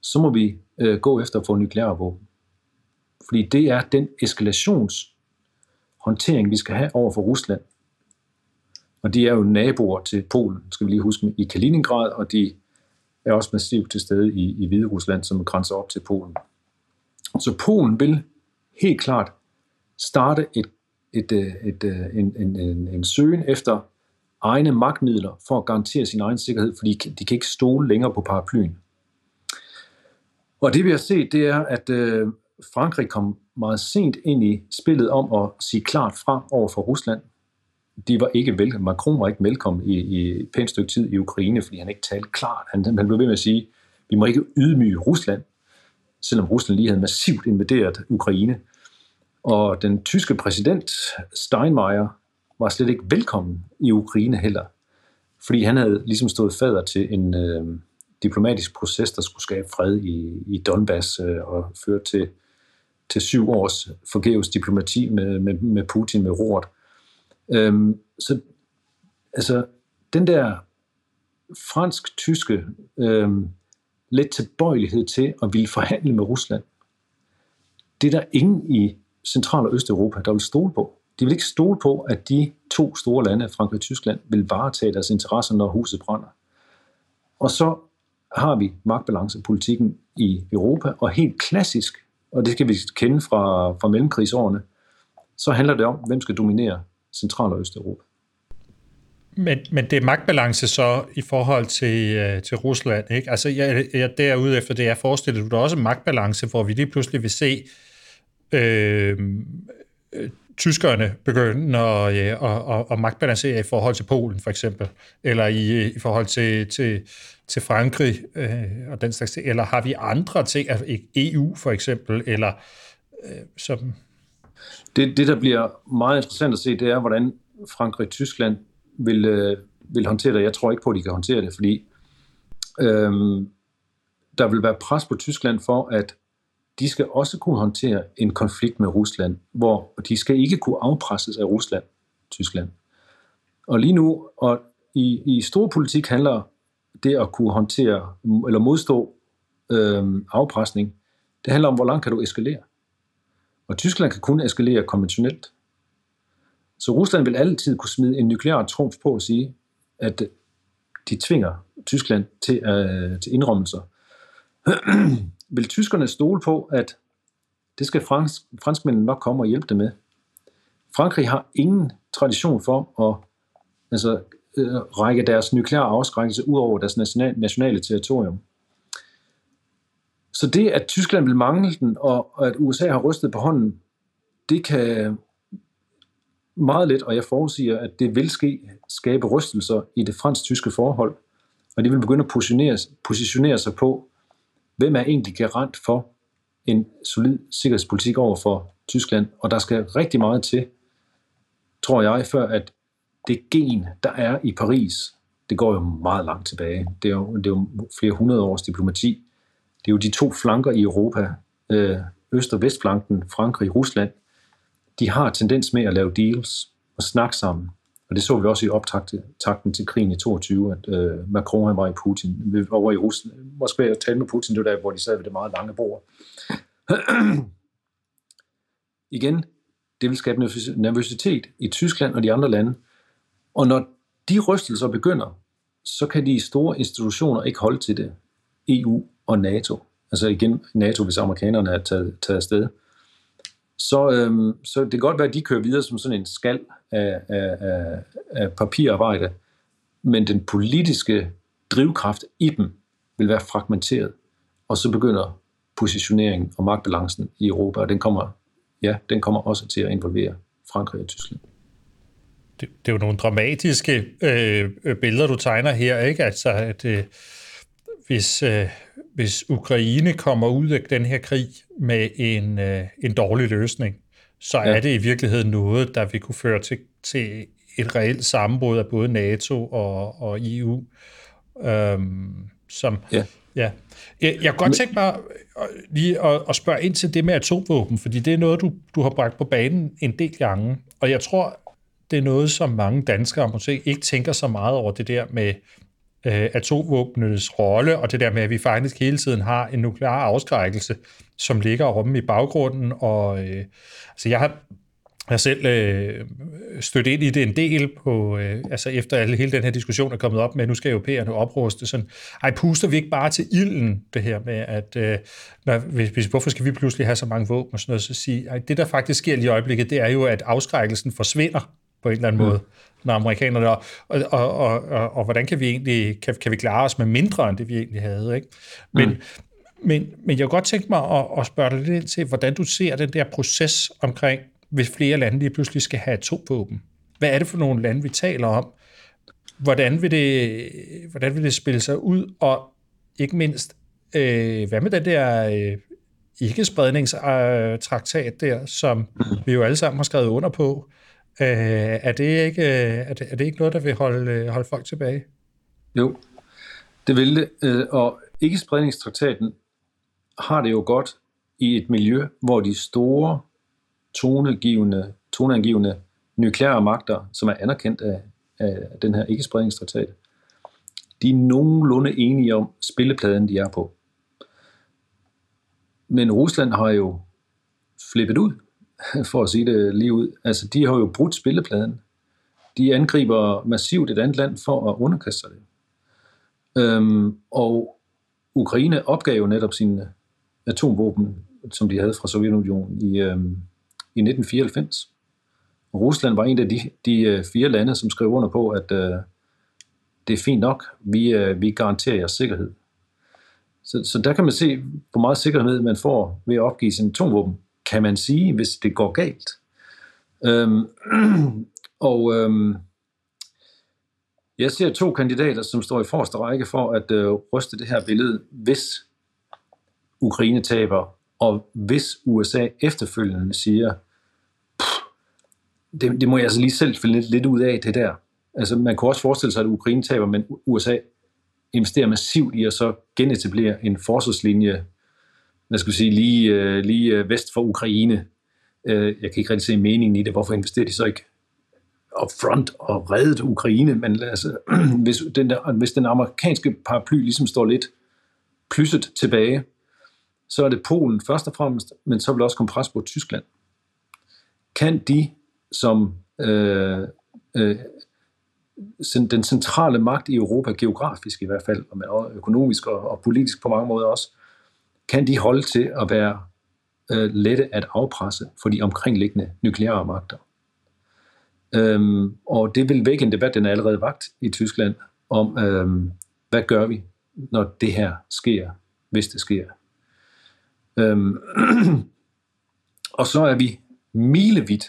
så må vi øh, gå efter at få nukleare våben. Fordi det er den eskalationshåndtering, vi skal have over for Rusland, og de er jo naboer til Polen, skal vi lige huske, i Kaliningrad, og de er også massivt til stede i, i Hvide Rusland, som grænser op til Polen. Så Polen vil helt klart starte et, et, øh, et, et, en, en, en, en søgen efter egne magtmidler for at garantere sin egen sikkerhed, fordi de kan ikke stole længere på paraplyen. Og det vi har set, det er, at øh, Frankrig kom meget sent ind i spillet om at sige klart fra over for Rusland de var ikke vel, Macron var ikke velkommen i, i et pænt stykke tid i Ukraine, fordi han ikke talte klart. Han, han blev ved med at sige, vi må ikke ydmyge Rusland, selvom Rusland lige havde massivt invaderet Ukraine. Og den tyske præsident Steinmeier var slet ikke velkommen i Ukraine heller, fordi han havde ligesom stået fader til en øh, diplomatisk proces, der skulle skabe fred i, i Donbass øh, og føre til, til syv års forgæves diplomati med, med, med Putin med roret. Øhm, så altså, den der fransk-tyske øhm, lidt tilbøjelighed til at ville forhandle med Rusland, det er der ingen i Central- og Østeuropa, der vil stole på. De vil ikke stole på, at de to store lande, Frankrig og Tyskland, vil varetage deres interesser, når huset brænder. Og så har vi magtbalancepolitikken i Europa, og helt klassisk, og det skal vi kende fra, fra mellemkrigsårene, så handler det om, hvem skal dominere Central- og Østeuropa. Men, men det er magtbalance så i forhold til, øh, til Rusland, ikke? Altså, jeg, jeg derude efter det, jeg forestiller du der også magtbalance, hvor vi lige pludselig vil se øh, øh, tyskerne begynde at, øh, at, at, at magtbalancere i forhold til Polen, for eksempel, eller i, i forhold til, til, til Frankrig øh, og den slags ting, eller har vi andre ting, altså, EU for eksempel, eller øh, som... Det, det, der bliver meget interessant at se, det er, hvordan Frankrig og Tyskland vil, øh, vil håndtere det. Jeg tror ikke på, at de kan håndtere det, fordi øh, der vil være pres på Tyskland for, at de skal også kunne håndtere en konflikt med Rusland, hvor de skal ikke kunne afpresses af Rusland, Tyskland. Og lige nu, og i, i stor politik handler det at kunne håndtere eller modstå øh, afpresning, det handler om, hvor langt kan du eskalere. Og Tyskland kan kun eskalere konventionelt. Så Rusland vil altid kunne smide en nuklear trumf på og sige, at de tvinger Tyskland til, øh, til indrømmelser. vil tyskerne stole på, at det skal fransk, franskmændene nok komme og hjælpe dem med? Frankrig har ingen tradition for at altså, øh, række deres nukleare afskrækkelse ud over deres national, nationale territorium. Så det, at Tyskland vil mangle den, og at USA har rystet på hånden, det kan meget let, og jeg forudsiger, at det vil ske, skabe rystelser i det fransk-tyske forhold, og de vil begynde at positionere, positionere sig på, hvem er egentlig garant for en solid sikkerhedspolitik over for Tyskland, og der skal rigtig meget til, tror jeg, før at det gen, der er i Paris, det går jo meget langt tilbage. Det er jo, det er jo flere hundrede års diplomati. Det er jo de to flanker i Europa, øh, øst- og vestflanken, Frankrig, Rusland, de har tendens med at lave deals og snakke sammen. Og det så vi også i optakten til krigen i 22, at øh, Macron han var i Putin, over i Rusland, Moskva og talte med Putin, det var der, hvor de sad ved det meget lange bord. Igen, det vil skabe nervøsitet i Tyskland og de andre lande. Og når de rystelser begynder, så kan de store institutioner ikke holde til det. EU og NATO. Altså igen NATO, hvis amerikanerne er taget, taget afsted så, øhm, så det kan godt være, at de kører videre som sådan en skal af, af, af, af papirarbejde, men den politiske drivkraft i dem vil være fragmenteret, og så begynder positioneringen og magtbalancen i Europa, og den kommer, ja, den kommer også til at involvere Frankrig og Tyskland. Det, det er jo nogle dramatiske øh, billeder, du tegner her, ikke? Altså, at øh, hvis, øh, hvis Ukraine kommer ud af den her krig med en, øh, en dårlig løsning, så ja. er det i virkeligheden noget, der vil kunne føre til, til et reelt sammenbrud af både NATO og, og EU. Øhm, som, ja. Ja. Jeg, jeg kan godt tænke mig lige at, at spørge ind til det med atomvåben, fordi det er noget, du, du har bragt på banen en del gange, og jeg tror, det er noget, som mange danskere måske ikke tænker så meget over det der med øh, atomvåbnenes rolle, og det der med, at vi faktisk hele tiden har en nuklear afskrækkelse, som ligger omme i baggrunden. Og, øh, altså jeg har jeg har selv øh, stødt ind i det en del på, øh, altså efter alle, hele den her diskussion er kommet op med, at nu skal europæerne opruste, sådan, ej, puster vi ikke bare til ilden, det her med, at øh, når, hvis, hvis, hvorfor skal vi pludselig have så mange våben og sådan noget, så sige, ej, det der faktisk sker lige i øjeblikket, det er jo, at afskrækkelsen forsvinder på en eller anden mm. måde når amerikanerne, og, og, og, og, og, og hvordan kan vi egentlig, kan, kan vi klare os med mindre, end det vi egentlig havde, ikke? Men, mm. men, men jeg kunne godt tænke mig at, at spørge dig lidt ind til, hvordan du ser den der proces omkring, hvis flere lande lige pludselig skal have atomvåben. Hvad er det for nogle lande, vi taler om? Hvordan vil det, hvordan vil det spille sig ud? Og ikke mindst, øh, hvad med den der øh, ikke-spredningstraktat der, som mm. vi jo alle sammen har skrevet under på? Øh, Øh, er, det ikke, øh, er, det, er det ikke noget, der vil holde, øh, holde folk tilbage? Jo, det vil det. Øh, og ikke-spredningstraktaten har det jo godt i et miljø, hvor de store tonegivende, toneangivende nukleare magter, som er anerkendt af, af den her ikke-spredningstraktat, de er nogenlunde enige om spillepladen, de er på. Men Rusland har jo flippet ud, for at sige det lige ud. Altså, de har jo brudt spillepladen. De angriber massivt et andet land for at underkaste sig det. Øhm, og Ukraine opgav jo netop sine atomvåben, som de havde fra Sovjetunionen i, øhm, i 1994. Og Rusland var en af de, de øh, fire lande, som skrev under på, at øh, det er fint nok, vi, øh, vi garanterer jeres sikkerhed. Så, så der kan man se, hvor meget sikkerhed man får ved at opgive sin atomvåben, kan man sige, hvis det går galt. Øhm, og øhm, jeg ser to kandidater, som står i forreste række for at øh, ryste det her billede, hvis Ukraine taber, og hvis USA efterfølgende siger, det, det må jeg altså lige selv finde lidt, lidt ud af, det der. Altså, man kunne også forestille sig, at Ukraine taber, men USA investerer massivt i at så genetablere en forsvarslinje, hvad skal sige, lige, øh, lige øh, vest for Ukraine. Øh, jeg kan ikke rigtig se meningen i det. Hvorfor investerer de så ikke upfront og reddet Ukraine? Men altså, hvis, den der, hvis den amerikanske paraply ligesom står lidt plysset tilbage, så er det Polen først og fremmest, men så vil også komme pres på Tyskland. Kan de som øh, øh, den centrale magt i Europa, geografisk i hvert fald, og økonomisk og, og politisk på mange måder også, kan de holde til at være øh, lette at afpresse for de omkringliggende nukleare magter. Øhm, og det vil vække en debat, den er allerede vagt i Tyskland, om øhm, hvad gør vi, når det her sker, hvis det sker. Øhm, og så er vi milevidt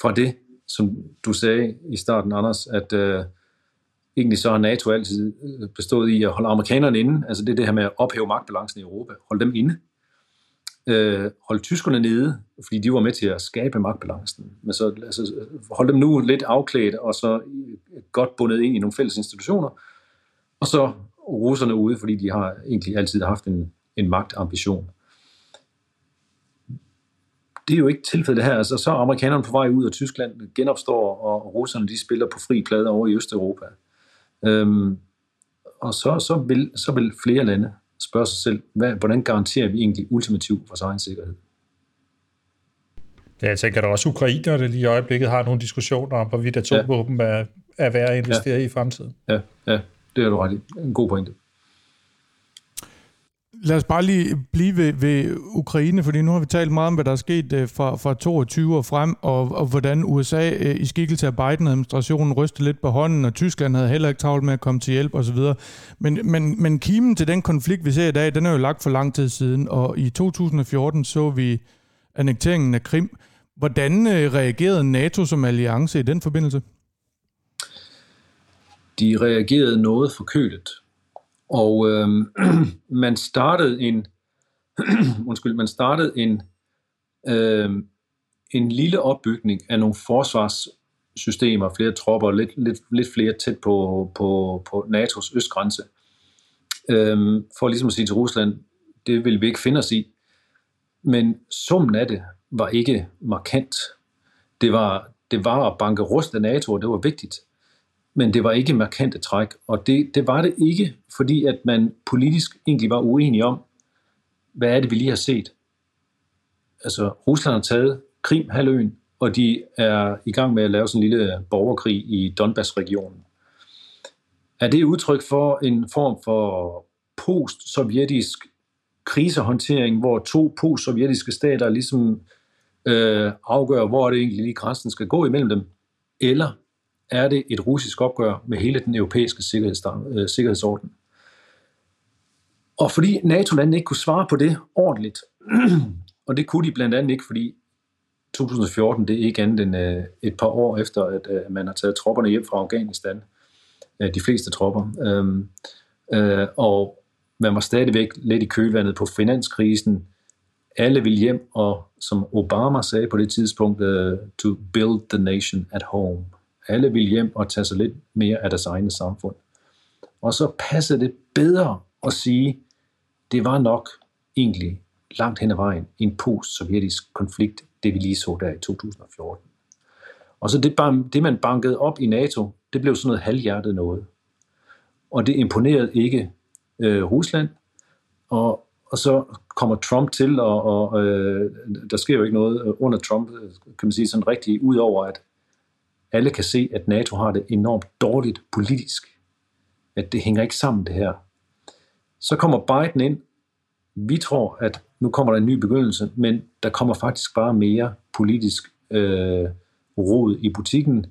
fra det, som du sagde i starten, Anders, at øh, egentlig så har NATO altid øh, bestået i at holde amerikanerne inde. Altså det er det her med at ophæve magtbalancen i Europa. Holde dem inde. Øh, holde tyskerne nede, fordi de var med til at skabe magtbalancen. Men så altså, holde dem nu lidt afklædt, og så øh, godt bundet ind i nogle fælles institutioner. Og så russerne ude, fordi de har egentlig altid haft en, en magtambition det er jo ikke tilfældet her. Altså, så er amerikanerne på vej ud, og Tyskland genopstår, og russerne de spiller på fri plade over i Østeuropa. Øhm, og så, så, vil, så vil flere lande spørge sig selv, hvad, hvordan garanterer vi egentlig ultimativt vores egen sikkerhed? Ja, jeg tænker, at der også ukrainer, der lige i øjeblikket har nogle diskussioner om, hvorvidt atomvåben ja. er, er værd at investere ja. i fremtiden. Ja, ja, det er du ret i. En god pointe. Lad os bare lige blive ved, ved Ukraine, fordi nu har vi talt meget om, hvad der er sket øh, fra, fra 22 og frem, og, og hvordan USA øh, i skikkelse af Biden-administrationen rystede lidt på hånden, og Tyskland havde heller ikke travlt med at komme til hjælp osv. Men, men, men kimen til den konflikt, vi ser i dag, den er jo lagt for lang tid siden, og i 2014 så vi annekteringen af Krim. Hvordan øh, reagerede NATO som alliance i den forbindelse? De reagerede noget forkølet og øh, man startede en undskyld, man startede en øh, en lille opbygning af nogle forsvarssystemer, flere tropper, lidt, lidt, lidt flere tæt på, på, på NATO's østgrænse, øh, for ligesom at sige til Rusland, det vil vi ikke finde os i. Men summen af det var ikke markant. Det var, det var at banke rust af NATO, og det var vigtigt men det var ikke markante træk. Og det, det var det ikke, fordi at man politisk egentlig var uenig om, hvad er det, vi lige har set. Altså, Rusland har taget Krim-halvøen, og de er i gang med at lave sådan en lille borgerkrig i Donbass-regionen. Er det udtryk for en form for post-sovjetisk krisehåndtering, hvor to post-sovjetiske stater ligesom øh, afgør, hvor det egentlig lige grænsen skal gå imellem dem? Eller er det et russisk opgør med hele den europæiske sikkerheds- øh, sikkerhedsorden. Og fordi NATO-landene ikke kunne svare på det ordentligt, og det kunne de blandt andet ikke, fordi 2014 det er ikke andet end øh, et par år efter, at øh, man har taget tropperne hjem fra Afghanistan, øh, de fleste tropper, øhm, øh, og man var stadigvæk lidt i kølvandet på finanskrisen. Alle ville hjem, og som Obama sagde på det tidspunkt, to build the nation at home. Alle vil hjem og tage sig lidt mere af deres egne samfund. Og så passer det bedre at sige, det var nok egentlig langt hen ad vejen en post-sovjetisk konflikt, det vi lige så der i 2014. Og så det, det, man bankede op i NATO, det blev sådan noget halvhjertet noget. Og det imponerede ikke øh, Rusland, og, og så kommer Trump til, og, og øh, der sker jo ikke noget øh, under Trump, øh, kan man sige sådan rigtigt, udover at alle kan se, at NATO har det enormt dårligt politisk. At det hænger ikke sammen, det her. Så kommer Biden ind. Vi tror, at nu kommer der en ny begyndelse, men der kommer faktisk bare mere politisk øh, rod i butikken.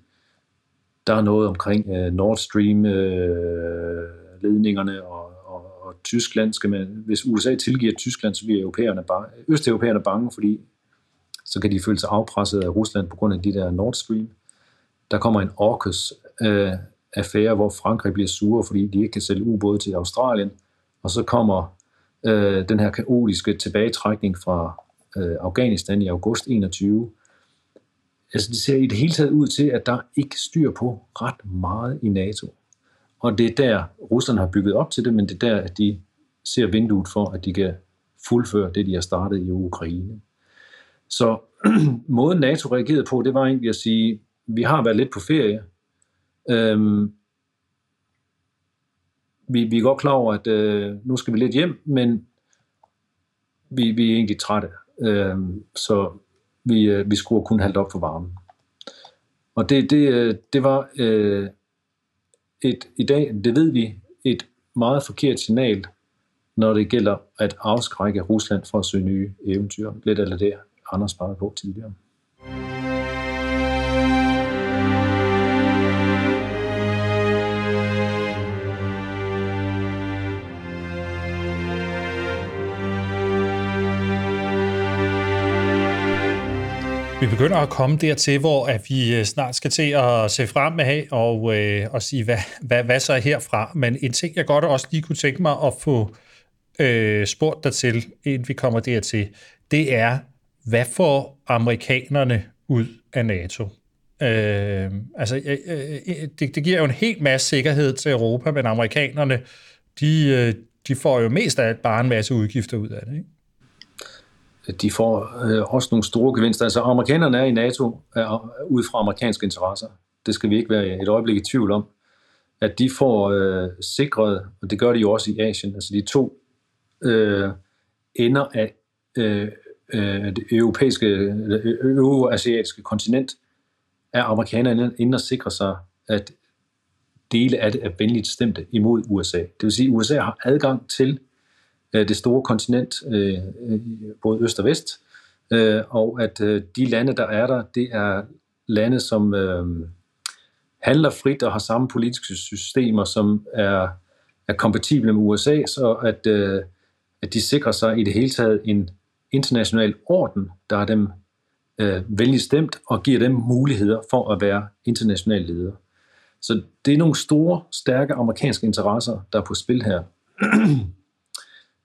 Der er noget omkring øh, Nord Stream øh, ledningerne og, og, og Tyskland skal man, hvis USA tilgiver Tyskland, så bliver europæerne bange, østeuropæerne bange, fordi så kan de føle sig afpresset af Rusland på grund af de der Nord Stream. Der kommer en AUKUS øh, affære, hvor Frankrig bliver sure, fordi de ikke kan sælge ubåde til Australien, og så kommer øh, den her kaotiske tilbagetrækning fra øh, Afghanistan i august 21, altså det ser i det hele taget ud til, at der ikke styr på ret meget i NATO. Og det er der, Rusland har bygget op til det, men det er der, at de ser vinduet for, at de kan fuldføre det, de har startet i Ukraine. Så måden NATO reagerede på, det var egentlig at sige, vi har været lidt på ferie. Øhm, vi, vi er godt klar over, at øh, nu skal vi lidt hjem, men vi, vi er egentlig trætte. Øhm, så vi, øh, vi skruer kun halvt op for varmen. Og det, det, øh, det var øh, et, i dag, det ved vi, et meget forkert signal, når det gælder at afskrække Rusland fra at søge nye eventyr. Lidt eller det, Anders bare på tidligere. Vi begynder at komme dertil, hvor at vi øh, snart skal til at se fremad og, øh, og sige, hvad, hvad, hvad så er herfra. Men en ting, jeg godt også lige kunne tænke mig at få øh, spurgt dig til, inden vi kommer dertil, det er, hvad får amerikanerne ud af NATO? Øh, altså, øh, øh det, det giver jo en helt masse sikkerhed til Europa, men amerikanerne, de, øh, de får jo mest af alt bare en masse udgifter ud af det, ikke? De får øh, også nogle store gevinster. Altså amerikanerne er i NATO er, ud fra amerikanske interesser. Det skal vi ikke være et øjeblik i tvivl om. At de får øh, sikret, og det gør de jo også i Asien, altså de to øh, ender af øh, øh, det europæiske, euroasiatiske kontinent, er amerikanerne inde og sikre sig, at dele af det er venligt stemte imod USA. Det vil sige, at USA har adgang til Øh, det store kontinent, øh, øh, både øst og vest, øh, og at øh, de lande, der er der, det er lande, som øh, handler frit og har samme politiske systemer, som er, er kompatible med USA, så at, at de sikrer sig i det hele taget en international orden, der er dem øh, venligt stemt og giver dem muligheder for at være international ledere. Så det er nogle store, stærke amerikanske interesser, der er på spil her.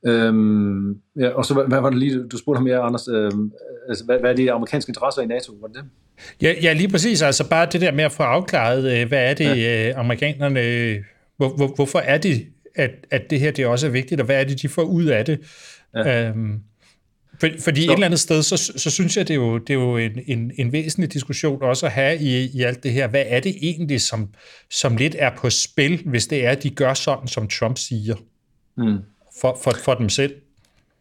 Øhm, ja, og så hvad, var det lige, du spurgte ham mere, Anders, øhm, altså, hvad, hvad er de amerikanske interesser i NATO? Var det det? Ja, ja, lige præcis. Altså bare det der med at få afklaret, øh, hvad er det, ja. øh, amerikanerne, hvor, hvor, hvorfor er det, at, at det her det også er vigtigt, og hvad er det, de får ud af det? Ja. Øhm, for, fordi så. et eller andet sted, så, så synes jeg, det er jo, det er jo en, en, en væsentlig diskussion også at have i, i alt det her. Hvad er det egentlig, som, som lidt er på spil, hvis det er, at de gør sådan, som Trump siger? Mm for, for, for dem selv.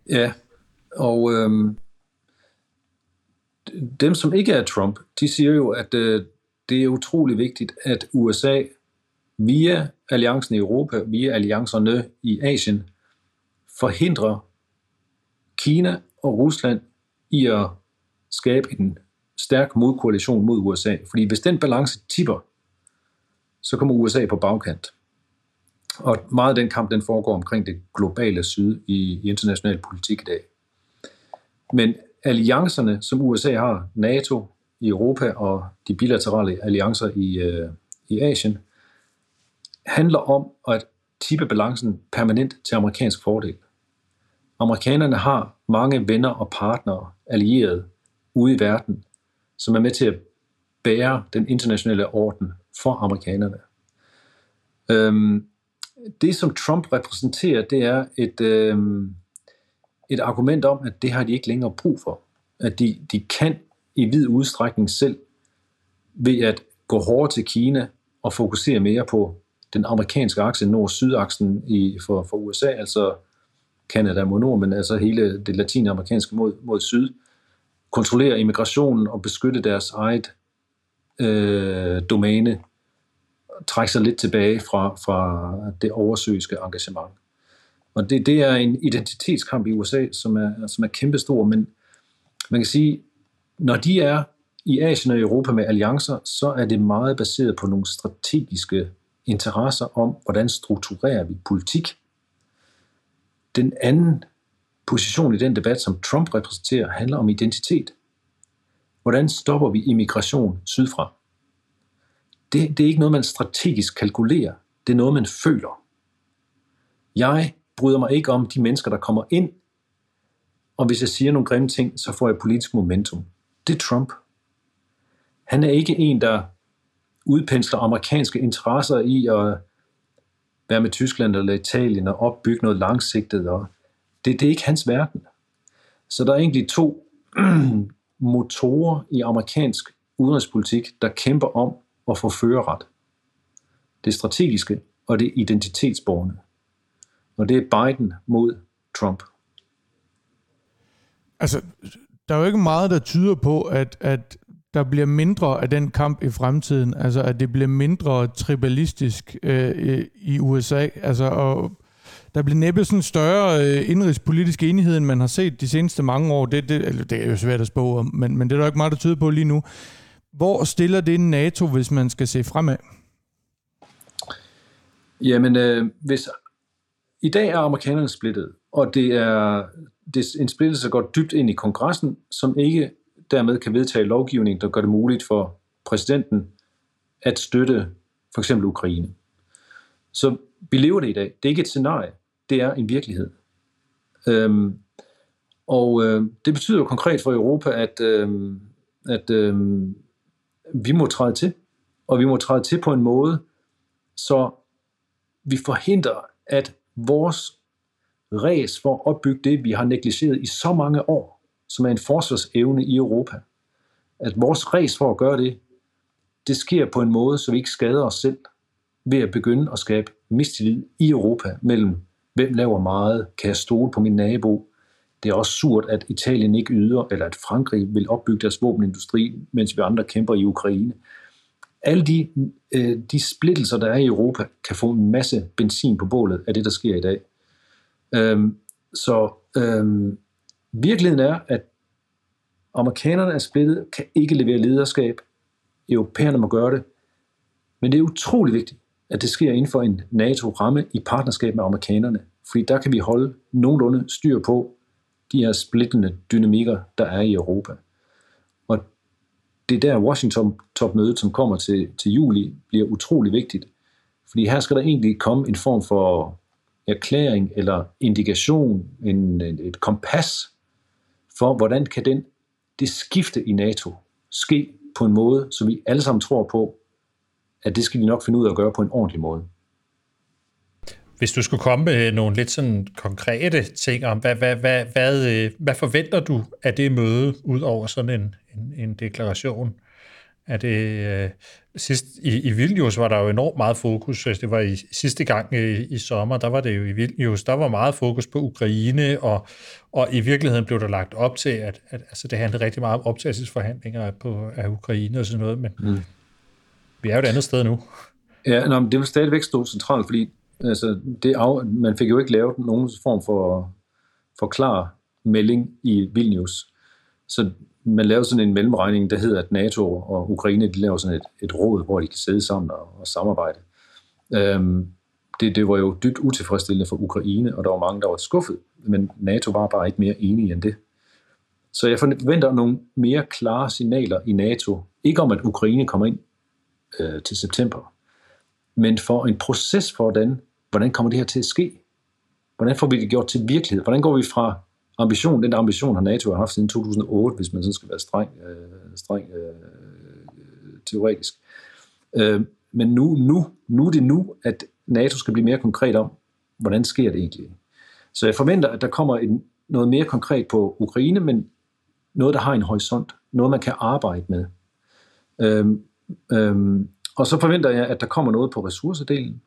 Ja, og øhm, dem, som ikke er Trump, de siger jo, at øh, det er utrolig vigtigt, at USA via alliancen i Europa, via alliancerne i Asien, forhindrer Kina og Rusland i at skabe en stærk modkoalition mod USA. Fordi hvis den balance tipper, så kommer USA på bagkant. Og meget af den kamp, den foregår omkring det globale syd i, i international politik i dag. Men alliancerne, som USA har, NATO i Europa og de bilaterale alliancer i, øh, i Asien, handler om at tippe balancen permanent til amerikansk fordel. Amerikanerne har mange venner og partnere, allierede ude i verden, som er med til at bære den internationale orden for amerikanerne. Øhm, det, som Trump repræsenterer, det er et, øh, et argument om, at det har de ikke længere brug for. At de, de kan i vid udstrækning selv ved at gå hårdere til Kina og fokusere mere på den amerikanske akse, nord-syd-aksen i, for, for USA, altså Canada mod nord, men altså hele det latinamerikanske mod, mod syd, kontrollere immigrationen og beskytte deres eget øh, domæne, trække sig lidt tilbage fra, fra det oversøiske engagement. Og det, det er en identitetskamp i USA, som er, som er kæmpestor, men man kan sige, når de er i Asien og Europa med alliancer, så er det meget baseret på nogle strategiske interesser om, hvordan strukturerer vi politik. Den anden position i den debat, som Trump repræsenterer, handler om identitet. Hvordan stopper vi immigration sydfra? Det, det er ikke noget, man strategisk kalkulerer. Det er noget, man føler. Jeg bryder mig ikke om de mennesker, der kommer ind, og hvis jeg siger nogle grimme ting, så får jeg politisk momentum. Det er Trump. Han er ikke en, der udpensler amerikanske interesser i at være med Tyskland eller Italien og opbygge noget langsigtet. Og det, det er ikke hans verden. Så der er egentlig to motorer i amerikansk udenrigspolitik, der kæmper om og få førerret. Det strategiske og det identitetsborgende. Og det er Biden mod Trump. Altså, der er jo ikke meget, der tyder på, at, at der bliver mindre af den kamp i fremtiden, altså at det bliver mindre tribalistisk øh, i USA, altså og der bliver næppe sådan større øh, indrigspolitisk enighed, end man har set de seneste mange år. Det, det, eller det er jo svært at spå om, men, men det er der ikke meget, der tyder på lige nu. Hvor stiller det NATO, hvis man skal se fremad? Jamen, øh, hvis i dag er amerikanerne splittet, og det er, det er en splittelse, der går dybt ind i kongressen, som ikke dermed kan vedtage lovgivning, der gør det muligt for præsidenten at støtte for eksempel Ukraine. Så vi lever det i dag. Det er ikke et scenarie, det er en virkelighed. Øhm, og øh, det betyder jo konkret for Europa, at, øh, at øh, vi må træde til, og vi må træde til på en måde, så vi forhindrer, at vores ræs for at opbygge det, vi har negligeret i så mange år, som er en forsvarsevne i Europa. At vores ræs for at gøre det, det sker på en måde, så vi ikke skader os selv ved at begynde at skabe mistillid i Europa mellem, hvem laver meget, kan jeg stole på min nabo. Det er også surt, at Italien ikke yder, eller at Frankrig vil opbygge deres våbenindustri, mens vi andre kæmper i Ukraine. Alle de, øh, de splittelser, der er i Europa, kan få en masse benzin på bålet af det, der sker i dag. Øhm, så øhm, virkeligheden er, at amerikanerne er splittet, kan ikke levere lederskab. Europæerne må gøre det. Men det er utrolig vigtigt, at det sker inden for en NATO-ramme i partnerskab med amerikanerne. Fordi der kan vi holde nogenlunde styr på de her splittende dynamikker, der er i Europa. Og det er der Washington-topmødet, som kommer til, til juli, bliver utrolig vigtigt. Fordi her skal der egentlig komme en form for erklæring eller indikation, en, et kompas for, hvordan kan den, det skifte i NATO ske på en måde, så vi alle sammen tror på, at det skal de nok finde ud af at gøre på en ordentlig måde. Hvis du skulle komme med nogle lidt sådan konkrete ting om, hvad, hvad, hvad, hvad, øh, hvad forventer du af det møde, ud over sådan en, en, en deklaration? Er det, øh, sidst, i, I Vilnius var der jo enormt meget fokus, hvis det var i sidste gang i, i sommer, der var det jo i Vilnius, der var meget fokus på Ukraine, og, og i virkeligheden blev der lagt op til, at, at altså, det handlede rigtig meget om optagelsesforhandlinger på, af Ukraine og sådan noget, men mm. vi er jo et andet sted nu. Ja, nå, men det vil stadigvæk stå centralt, fordi altså, det af, man fik jo ikke lavet nogen form for, for klar melding i Vilnius. Så man lavede sådan en mellemregning, der hedder, at NATO og Ukraine de laver sådan et, et råd, hvor de kan sidde sammen og, og samarbejde. Øhm, det, det var jo dybt utilfredsstillende for Ukraine, og der var mange, der var skuffet, men NATO var bare ikke mere enige end det. Så jeg forventer nogle mere klare signaler i NATO, ikke om, at Ukraine kommer ind øh, til september, men for en proces for, hvordan, hvordan kommer det her til at ske? Hvordan får vi det gjort til virkelighed? Hvordan går vi fra ambition, den der ambition har NATO haft siden 2008, hvis man så skal være streng, øh, streng øh, teoretisk. Øh, men nu, nu, nu er det nu, at NATO skal blive mere konkret om, hvordan sker det egentlig. Så jeg forventer, at der kommer en, noget mere konkret på Ukraine, men noget, der har en horisont, noget, man kan arbejde med. Øhm, øhm, og så forventer jeg, at der kommer noget på ressourcedelen,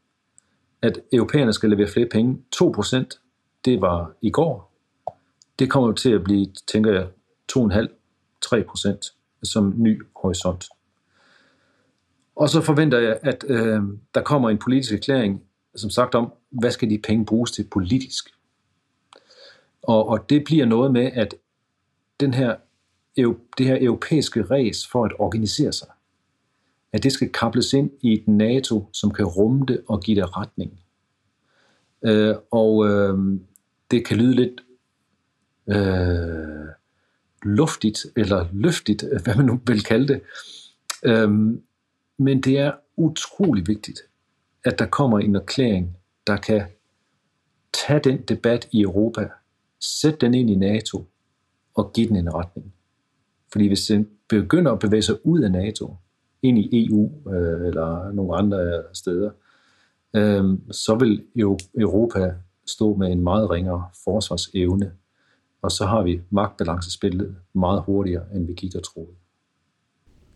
at europæerne skal levere flere penge. 2%, det var i går. Det kommer til at blive, tænker jeg, 2,5-3% som ny horisont. Og så forventer jeg, at øh, der kommer en politisk erklæring, som sagt om, hvad skal de penge bruges til politisk. Og, og det bliver noget med, at den her, det her europæiske res for at organisere sig, at det skal kables ind i et NATO, som kan rumme det og give det retning. Øh, og øh, det kan lyde lidt øh, luftigt eller løftigt, hvad man nu vil kalde det. Øh, men det er utrolig vigtigt, at der kommer en erklæring, der kan tage den debat i Europa, sætte den ind i NATO og give den en retning. Fordi hvis den begynder at bevæge sig ud af NATO, ind i EU øh, eller nogle andre steder, øh, så vil Europa stå med en meget ringere forsvarsevne, og så har vi magtbalancespillet meget hurtigere, end vi gik og troede.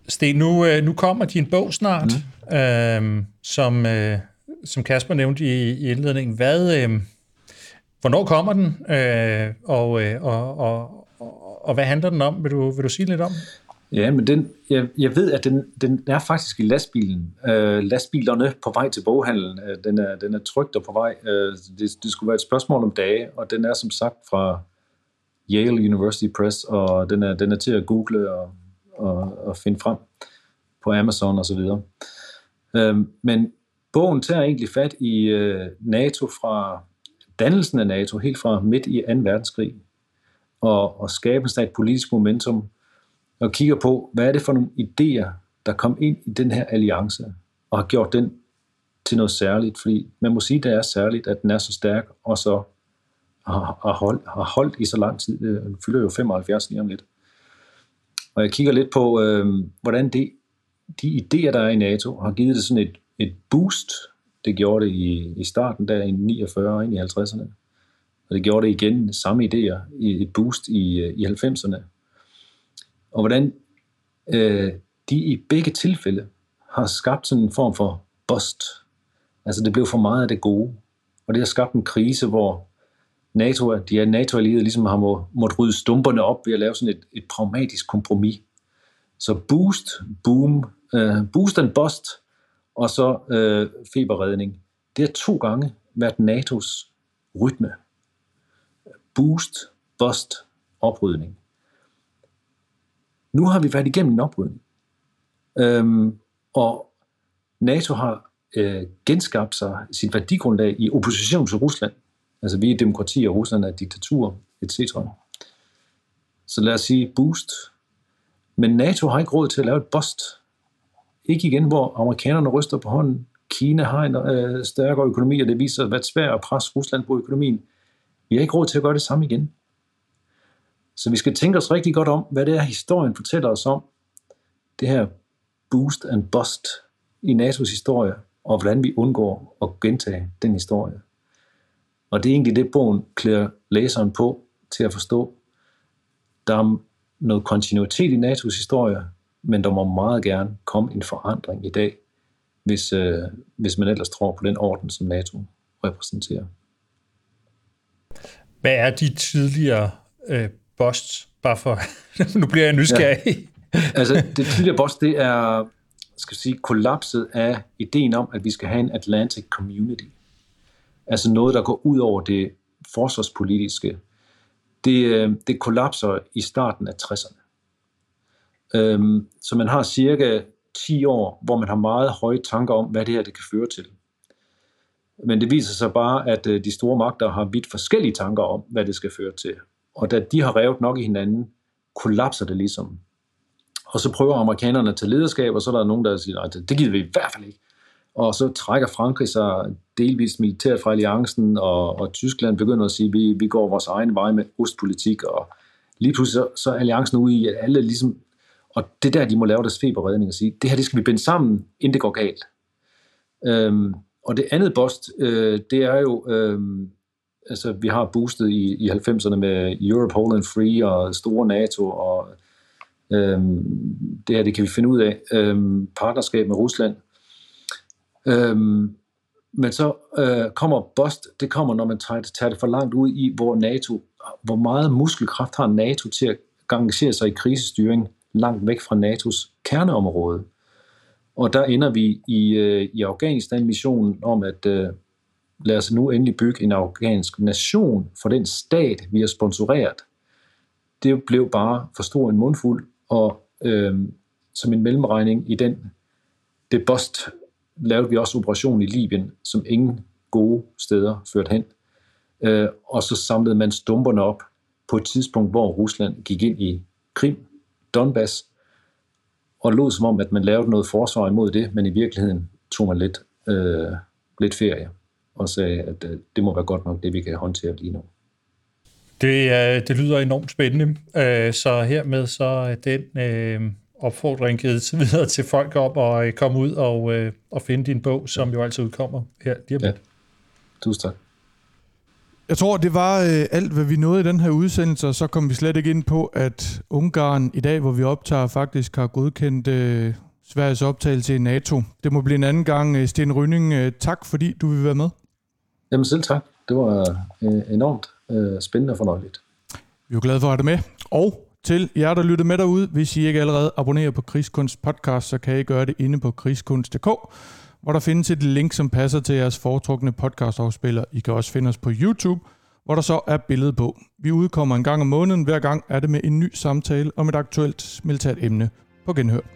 Sten, nu, øh, nu kommer din bog snart, mm. øh, som, øh, som Kasper nævnte i, i indledningen. Hvad, øh, hvornår kommer den, øh, og, øh, og, og, og, og hvad handler den om? Vil du, vil du sige lidt om Ja, men den, jeg, jeg ved, at den, den er faktisk i lastbilen. Øh, lastbilerne på vej til boghandlen, øh, den, er, den er trygt og på vej. Øh, det, det skulle være et spørgsmål om dage, og den er som sagt fra Yale University Press, og den er, den er til at google og, og, og finde frem på Amazon osv. Øh, men bogen tager egentlig fat i øh, NATO fra dannelsen af NATO, helt fra midt i 2. verdenskrig, og, og skabelsen af et politisk momentum, og kigger på, hvad er det for nogle idéer, der kom ind i den her alliance, og har gjort den til noget særligt, fordi man må sige, at det er særligt, at den er så stærk, og så har, holdt, har holdt i så lang tid. Øh, den fylder jo 75 lige om lidt. Og jeg kigger lidt på, øh, hvordan det, de idéer, der er i NATO, har givet det sådan et, et boost. Det gjorde det i, i starten, der i 49 og ind i 50'erne. Og det gjorde det igen, samme idéer, i et boost i, øh, i 90'erne. Og hvordan øh, de i begge tilfælde har skabt sådan en form for bust. Altså det blev for meget af det gode. Og det har skabt en krise, hvor NATO, de er NATO-allierede ligesom har må, måttet rydde stumperne op ved at lave sådan et, et pragmatisk kompromis. Så boost, boom, øh, boost and bust, og så øh, feberredning. Det har to gange været NATO's rytme. Boost, bust, oprydning. Nu har vi været igennem en oprydning. Øhm, og NATO har øh, genskabt sig sit værdigrundlag i opposition til Rusland. Altså vi er demokrati, og Rusland er diktatur, etc. Så lad os sige boost. Men NATO har ikke råd til at lave et bust. Ikke igen, hvor amerikanerne ryster på hånden. Kina har en øh, stærkere økonomi, og det viser at være svært at presse Rusland på økonomien. Vi har ikke råd til at gøre det samme igen. Så vi skal tænke os rigtig godt om, hvad det er, historien fortæller os om. Det her boost and bust i NATO's historie, og hvordan vi undgår at gentage den historie. Og det er egentlig det, bogen klæder læseren på til at forstå. Der er noget kontinuitet i NATO's historie, men der må meget gerne komme en forandring i dag, hvis, øh, hvis man ellers tror på den orden, som NATO repræsenterer. Hvad er de tidligere øh, Bost, bare for, nu bliver jeg nysgerrig. Ja. Altså, det tidligere Bost, det er, skal sige, kollapset af ideen om, at vi skal have en Atlantic Community. Altså noget, der går ud over det forsvarspolitiske. Det, øh, det kollapser i starten af 60'erne. Øhm, så man har cirka 10 år, hvor man har meget høje tanker om, hvad det her det kan føre til. Men det viser sig bare, at øh, de store magter har vidt forskellige tanker om, hvad det skal føre til. Og da de har revet nok i hinanden, kollapser det ligesom. Og så prøver amerikanerne at tage lederskab, og så er der nogen, der siger, at det gider vi i hvert fald ikke. Og så trækker Frankrig sig delvist militært fra alliancen, og, og Tyskland begynder at sige, vi, vi går vores egen vej med ostpolitik, og lige pludselig så, så er alliancen ude i, at alle ligesom, og det der, de må lave deres feberredning og sige, det her, det skal vi binde sammen, inden det går galt. Øhm, og det andet bost, øh, det er jo øhm, altså, vi har boostet i, i 90'erne med Europe Holland Free og store NATO, og øhm, det her, det kan vi finde ud af. Øhm, partnerskab med Rusland. Øhm, men så øh, kommer bust, det kommer, når man tager, tager det for langt ud i, hvor NATO, hvor meget muskelkraft har NATO til at engagere sig i krisestyring langt væk fra NATO's kerneområde. Og der ender vi i, øh, i Afghanistan-missionen om, at øh, lad os nu endelig bygge en afghansk nation for den stat, vi har sponsoreret. Det blev bare for stor en mundfuld, og øh, som en mellemregning i den det bost lavede vi også operation i Libyen, som ingen gode steder førte hen. Øh, og så samlede man stumperne op på et tidspunkt, hvor Rusland gik ind i Krim, Donbass, og lod som om, at man lavede noget forsvar imod det, men i virkeligheden tog man lidt, øh, lidt ferie og sagde, at øh, det må være godt nok det, vi kan håndtere lige nu. Det, øh, det lyder enormt spændende. Øh, så hermed så er den øh, opfordring givet videre til folk om at øh, komme ud og, øh, og finde din bog, som jo altid udkommer her lige om lidt. Ja. Tusind tak. Jeg tror, det var øh, alt, hvad vi nåede i den her udsendelse, og så kom vi slet ikke ind på, at Ungarn i dag, hvor vi optager, faktisk har godkendt øh, Sveriges optagelse i NATO. Det må blive en anden gang. Sten Rynning, øh, tak fordi du vil være med. Jamen selv tak. Det var øh, enormt øh, spændende og fornøjeligt. Vi er glade for at have dig med. Og til jer, der lytter med derude, hvis I ikke allerede abonnerer på Krigskunst podcast, så kan I gøre det inde på krigskunst.dk, hvor der findes et link, som passer til jeres foretrukne podcastafspiller. I kan også finde os på YouTube, hvor der så er billede på. Vi udkommer en gang om måneden. Hver gang er det med en ny samtale om et aktuelt militært emne på genhør.